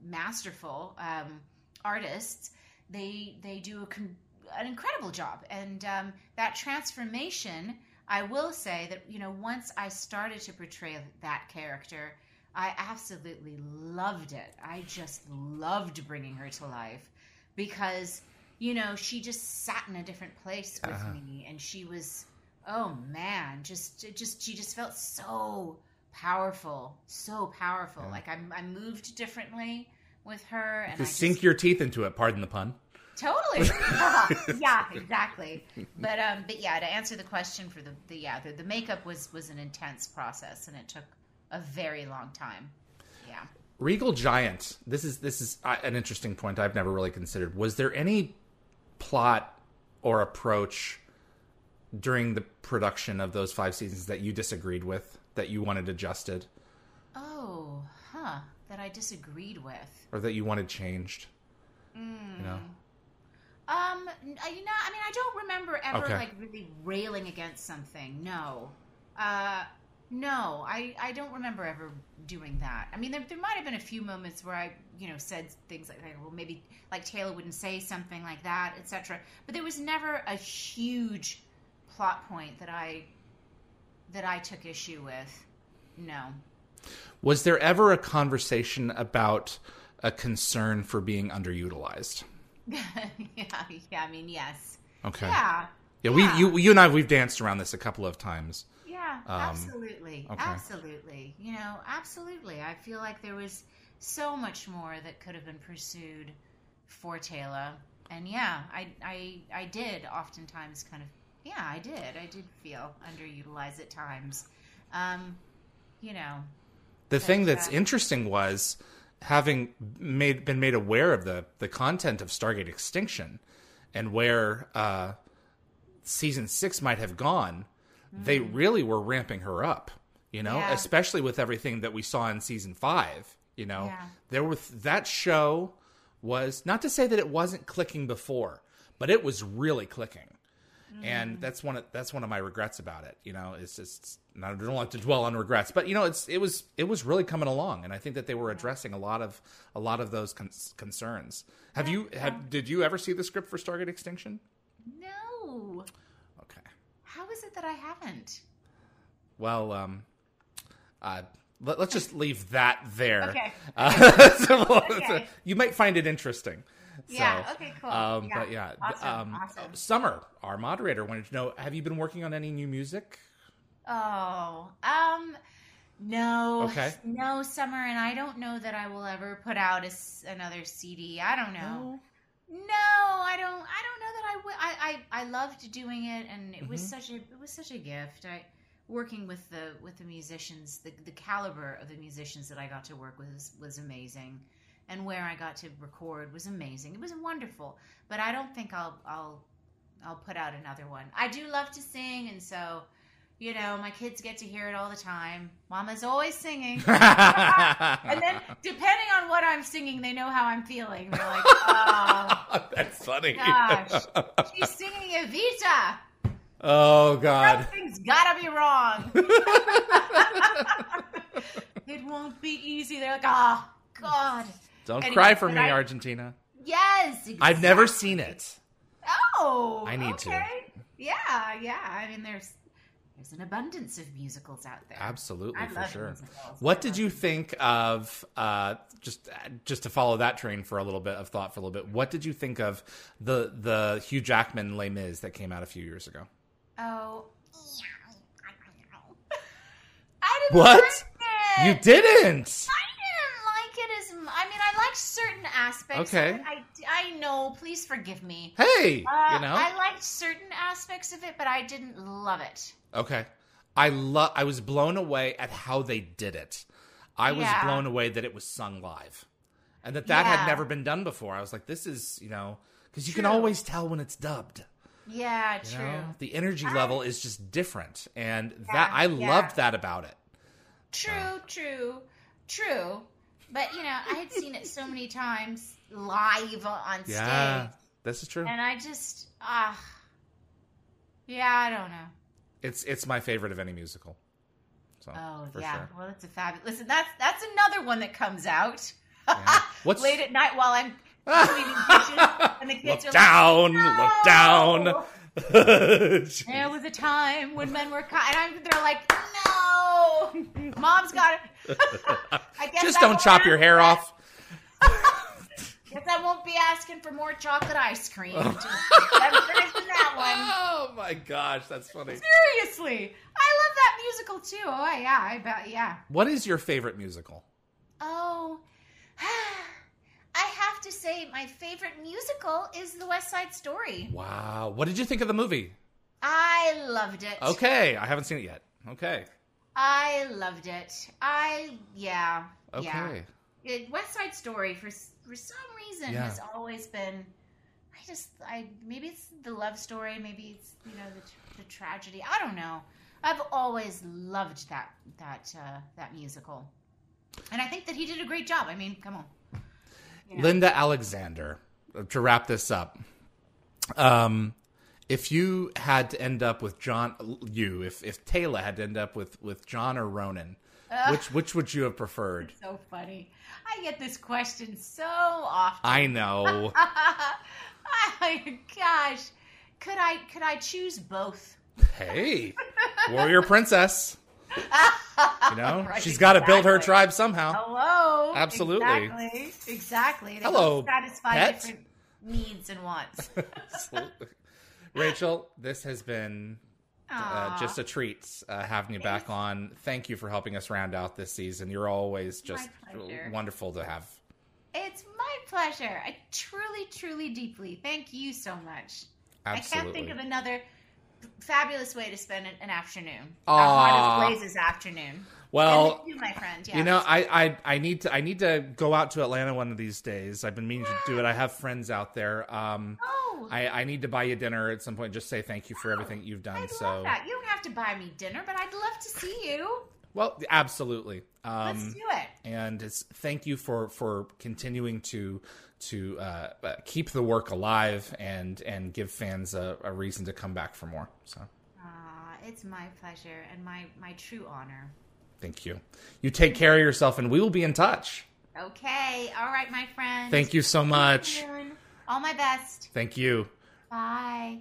[SPEAKER 2] masterful um, artists. They they do a con- an incredible job, and um, that transformation. I will say that you know once I started to portray that character, I absolutely loved it. I just loved bringing her to life because you know she just sat in a different place with
[SPEAKER 1] Uh-huh.
[SPEAKER 2] me and she was oh man just it just she just felt so powerful so powerful like I, I moved differently with her and
[SPEAKER 1] To
[SPEAKER 2] I
[SPEAKER 1] sink
[SPEAKER 2] just,
[SPEAKER 1] your teeth into it, pardon the pun.
[SPEAKER 2] Totally yeah exactly but um but yeah to answer the question for the, the yeah the, the makeup was was an intense process and it took a very long time yeah
[SPEAKER 1] Regal Giant. This is this is uh, an interesting point I've never really considered. Was there any plot or approach during the production of those five seasons that you disagreed with, that you wanted adjusted,
[SPEAKER 2] oh huh that i disagreed with
[SPEAKER 1] or that you wanted changed?
[SPEAKER 2] Mm.
[SPEAKER 1] You know,
[SPEAKER 2] Um, uh, you know, I mean, I don't remember ever
[SPEAKER 1] Okay.
[SPEAKER 2] like really railing against something. No, uh, no, I I don't remember ever doing that. I mean, there, there might have been a few moments where I, you know, said things like, well, maybe like Teyla wouldn't say something like that, etc. But there was never a huge plot point that I that I took issue with. No.
[SPEAKER 1] was there ever a conversation about a concern for being underutilized?
[SPEAKER 2] yeah, yeah. I mean, yes.
[SPEAKER 1] Okay.
[SPEAKER 2] Yeah.
[SPEAKER 1] Yeah, we
[SPEAKER 2] Yeah.
[SPEAKER 1] you you and I we've danced around this a couple of times.
[SPEAKER 2] Yeah,
[SPEAKER 1] Um,
[SPEAKER 2] absolutely,
[SPEAKER 1] okay.
[SPEAKER 2] absolutely. You know, absolutely. I feel like there was so much more that could have been pursued for Teyla. And yeah, I, I, I did oftentimes kind of, yeah, I did. I did feel underutilized at times. Um, you know,
[SPEAKER 1] The thing that's
[SPEAKER 2] uh,
[SPEAKER 1] interesting was having made been made aware of the the content of Stargate Extinction and where uh, season six might have gone. They really were ramping her up, you know,
[SPEAKER 2] Mm. Yeah.
[SPEAKER 1] especially with everything that we saw in season five. You know,
[SPEAKER 2] Yeah.
[SPEAKER 1] there was that show was not to say that it wasn't clicking before, but it was really clicking
[SPEAKER 2] Mm.
[SPEAKER 1] and that's one of that's one of my regrets about it. You know, it's just I don't like to dwell on regrets, but you know, it's it was it was really coming along, and I think that they were addressing a lot of a lot of those con- concerns. Have you have did you ever see the script for Stargate Extinction?
[SPEAKER 2] no.
[SPEAKER 1] Okay,
[SPEAKER 2] How is it that I haven't?
[SPEAKER 1] well, um, uh, let, us just leave that there.
[SPEAKER 2] Okay.
[SPEAKER 1] Uh, so,
[SPEAKER 2] Okay.
[SPEAKER 1] you might find it interesting.
[SPEAKER 2] Yeah,
[SPEAKER 1] So,
[SPEAKER 2] okay, cool.
[SPEAKER 1] Um,
[SPEAKER 2] Yeah,
[SPEAKER 1] But yeah,
[SPEAKER 2] awesome,
[SPEAKER 1] um,
[SPEAKER 2] awesome.
[SPEAKER 1] Summer, our moderator, wanted to know: Have you been working on any new music?
[SPEAKER 2] Oh, um, no.
[SPEAKER 1] Okay.
[SPEAKER 2] No, Summer, and I don't know that I will ever put out a another CD. I don't know. No, I don't. I don't know that I will. I, I I loved doing it, and it was
[SPEAKER 1] Mhm.
[SPEAKER 2] such a it was such a gift. I working with the with the musicians, the the caliber of the musicians that I got to work with was, was amazing, and where I got to record was amazing. It was wonderful. But I don't think I'll I'll I'll put out another one. I do love to sing, and so. You know, my kids get to hear it all the time. Mama's always singing. and then, depending on what I'm singing, they know how I'm feeling. They're like, oh,
[SPEAKER 1] That's funny.
[SPEAKER 2] gosh. she's singing Evita.
[SPEAKER 1] oh God.
[SPEAKER 2] Something's gotta be wrong. it won't be easy. They're like, oh, God.
[SPEAKER 1] Don't
[SPEAKER 2] Anyway,
[SPEAKER 1] cry for me,
[SPEAKER 2] I-
[SPEAKER 1] Argentina.
[SPEAKER 2] Yes.
[SPEAKER 1] I've never seen it.
[SPEAKER 2] Oh,
[SPEAKER 1] I need to.
[SPEAKER 2] Yeah, yeah. I mean, there's there's an abundance of musicals out there.
[SPEAKER 1] Absolutely,
[SPEAKER 2] I
[SPEAKER 1] for sure.
[SPEAKER 2] musicals.
[SPEAKER 1] What did you think of uh, just just to follow that train for a little bit of thought for a little bit? What did you think of the the Hugh Jackman Les Mis that came out a few years ago?
[SPEAKER 2] Oh. I didn't
[SPEAKER 1] What?
[SPEAKER 2] like
[SPEAKER 1] You didn't.
[SPEAKER 2] I didn't like it as. m- I mean, I liked certain aspects.
[SPEAKER 1] Okay.
[SPEAKER 2] I I know. Please forgive me.
[SPEAKER 1] Hey,
[SPEAKER 2] Uh,
[SPEAKER 1] you know.
[SPEAKER 2] I liked certain aspects of it, but I didn't love it.
[SPEAKER 1] Okay. I love I was blown away at how they did it. I was
[SPEAKER 2] Yeah.
[SPEAKER 1] blown away that it was sung live. And that that had never been done before. I was like this is, you know, cuz you can always tell when it's dubbed.
[SPEAKER 2] Yeah,
[SPEAKER 1] You
[SPEAKER 2] true.
[SPEAKER 1] know? The energy level is just different and that I
[SPEAKER 2] yeah.
[SPEAKER 1] loved that about it.
[SPEAKER 2] True, true, true. But you know, I had seen it so many times live on
[SPEAKER 1] Yeah.
[SPEAKER 2] stage,
[SPEAKER 1] This is true.
[SPEAKER 2] and I just ah, yeah, I don't know.
[SPEAKER 1] It's it's my favorite of any musical. So,
[SPEAKER 2] Oh
[SPEAKER 1] for
[SPEAKER 2] yeah,
[SPEAKER 1] sure.
[SPEAKER 2] well, it's a fabulous. Listen, that's that's another one that comes out
[SPEAKER 1] Yeah. What's
[SPEAKER 2] late at night while I'm cleaning dishes, and the kids
[SPEAKER 1] look
[SPEAKER 2] are
[SPEAKER 1] down,
[SPEAKER 2] like,
[SPEAKER 1] look
[SPEAKER 2] "No!"
[SPEAKER 1] down.
[SPEAKER 2] There was a time when men were, ki- and I'm, they're like, no, mom's got it. I guess
[SPEAKER 1] Just
[SPEAKER 2] I
[SPEAKER 1] don't chop your hair off.
[SPEAKER 2] Guess I won't be asking for more chocolate ice cream. Oh. I'm finished that one.
[SPEAKER 1] Oh my gosh, that's funny.
[SPEAKER 2] Seriously, I love that musical too. Oh yeah, I bet. Yeah.
[SPEAKER 1] What is your favorite musical?
[SPEAKER 2] Oh, I have to say, my favorite musical is The West Side Story.
[SPEAKER 1] Wow. What did you think of the movie?
[SPEAKER 2] I loved it.
[SPEAKER 1] Okay, I haven't seen it yet. Okay.
[SPEAKER 2] I loved it. I yeah.
[SPEAKER 1] Okay.
[SPEAKER 2] Yeah. It, West Side Story for for some reason
[SPEAKER 1] Yeah.
[SPEAKER 2] has always been. I just I maybe it's the love story, maybe it's you know the, the tragedy. I don't know. I've always loved that that uh, that musical, and I think that he did a great job. I mean, come on. You know.
[SPEAKER 1] Linda Alexander, to wrap this up. Um if you had to end up with John you, if if Taylor had to end up with with John or Ronon, which which would you have preferred?
[SPEAKER 2] so funny. I get this question so often.
[SPEAKER 1] I know.
[SPEAKER 2] oh gosh, could I could I choose both?
[SPEAKER 1] hey. Warrior princess. You know,
[SPEAKER 2] Right,
[SPEAKER 1] she's got to build her tribe somehow.
[SPEAKER 2] Hello.
[SPEAKER 1] Absolutely.
[SPEAKER 2] Exactly. Exactly. They
[SPEAKER 1] Hello,
[SPEAKER 2] satisfy
[SPEAKER 1] pet.
[SPEAKER 2] different needs and wants.
[SPEAKER 1] Rachel, this has been uh, just a treat uh, having you back on. Thank you for helping us round out this season. You're always just wonderful to have.
[SPEAKER 2] It's my pleasure. I truly, truly, deeply thank you so much. I can't think of another fabulous way to spend an, afternoon.
[SPEAKER 1] Aw.
[SPEAKER 2] A heart of blazes afternoon.
[SPEAKER 1] Well,
[SPEAKER 2] you, my friend. Yes.
[SPEAKER 1] You know, I, I I need to I need to go out to Atlanta one of these days. I've been meaning to do it. I have friends out there. Um,
[SPEAKER 2] Oh,
[SPEAKER 1] I, I need to buy you dinner at some point. Just say thank you for everything you've done.
[SPEAKER 2] I'd
[SPEAKER 1] so,
[SPEAKER 2] love that. You don't have to buy me dinner, but I'd love to see you.
[SPEAKER 1] well, absolutely. Um,
[SPEAKER 2] Let's do it.
[SPEAKER 1] and it's thank you for for continuing to to uh, uh, keep the work alive and and give fans a, a reason to come back for more. So,
[SPEAKER 2] Ah, it's my pleasure and my my true honor.
[SPEAKER 1] Thank you. You take care of yourself, and we will be in touch.
[SPEAKER 2] Okay, all right, my friend.
[SPEAKER 1] Thank you so much.
[SPEAKER 2] All my best.
[SPEAKER 1] Thank you.
[SPEAKER 2] Bye.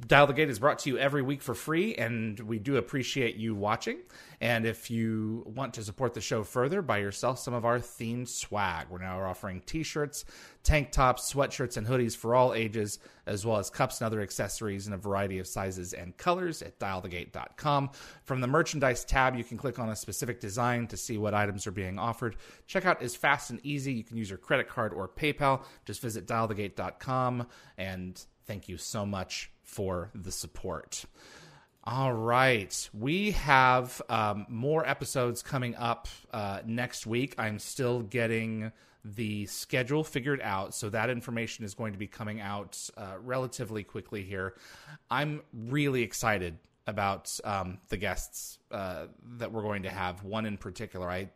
[SPEAKER 1] Dial the Gate is brought to you every week for free, and we do appreciate you watching. And if you want to support the show further, buy yourself some of our themed swag. We're now offering t shirts, tank tops, sweatshirts, and hoodies for all ages, as well as cups and other accessories in a variety of sizes and colors at dialthegate.com. From the merchandise tab, you can click on a specific design to see what items are being offered. Checkout is fast and easy. You can use your credit card or PayPal. Just visit dialthegate.com and thank you so much for the support. All right. We have um, more episodes coming up uh, next week. I'm still getting the schedule figured out, so that information is going to be coming out uh, relatively quickly here. I'm really excited about um, the guests uh, that we're going to have. One in particular, I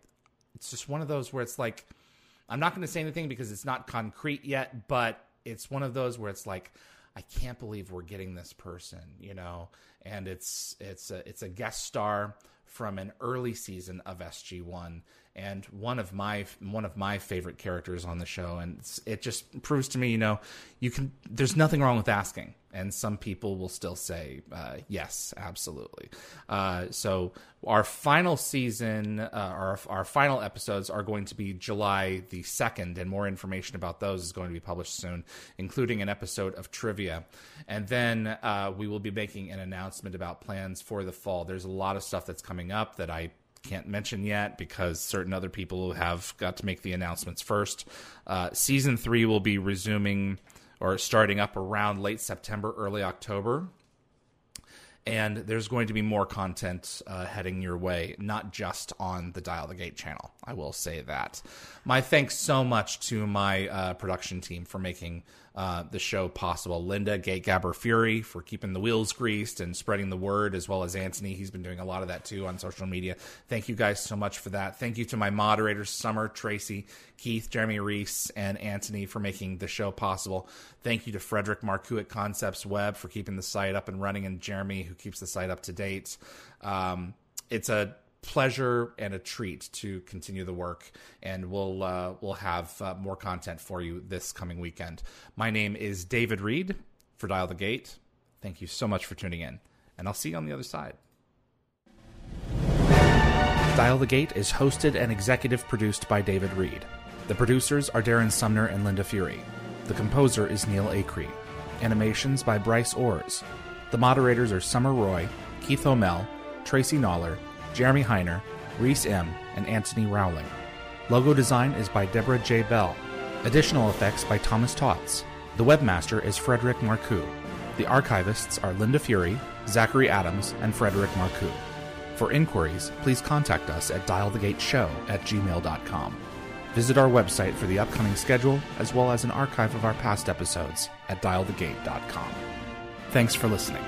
[SPEAKER 1] it's just one of those where it's like I'm not going to say anything because it's not concrete yet, but it's one of those where it's like I can't believe we're getting this person, you know, and it's it's a, it's a guest star from an early season of SG1 and one of my one of my favorite characters on the show. And it just proves to me, you know, you can there's nothing wrong with asking and some people will still say uh, yes, absolutely. Uh, so our final season, uh, our our final episodes are going to be July the second, and more information about those is going to be published soon, including an episode of trivia, and then uh, we will be making an announcement about plans for the fall. There's a lot of stuff that's coming up that I can't mention yet because certain other people have got to make the announcements first. Uh, season three will be resuming or starting up around late September, early October. And there's going to be more content uh, heading your way, not just on the Dial the Gate channel. I will say that. My thanks so much to my uh, production team for making uh, the show possible. Linda Gate Gabber Fury for keeping the wheels greased and spreading the word, as well as Anthony. He's been doing a lot of that too on social media. Thank you guys so much for that. Thank you to my moderators, Summer, Tracy, Keith, Jeremy Reese, and Anthony for making the show possible. Thank you to Frederick Marcoux at Concepts Web for keeping the site up and running, and Jeremy who keeps the site up to date. Um, it's a pleasure and a treat to continue the work and we'll uh, we'll have uh, more content for you this coming weekend. My name is david read for dial the gate. Thank you so much for tuning in and i'll see you on the other side. Dial the gate is hosted and executive produced by david read. The producers are darren sumner and linda fury. The composer is neil acree. Animations by bryce ors the moderators are summer roy keith o'mell tracy Noller, Jeremy Heiner, Reese M., and Anthony Rowling. Logo design is by Deborah J. Bell. Additional effects by Thomas Tots. The webmaster is Frederick Marcoux. The archivists are Linda Fury, Zachary Adams, and Frederick Marcoux. For inquiries, please contact us at dialthegateshow at gmail.com. Visit our website for the upcoming schedule as well as an archive of our past episodes at dialthegate.com. Thanks for listening.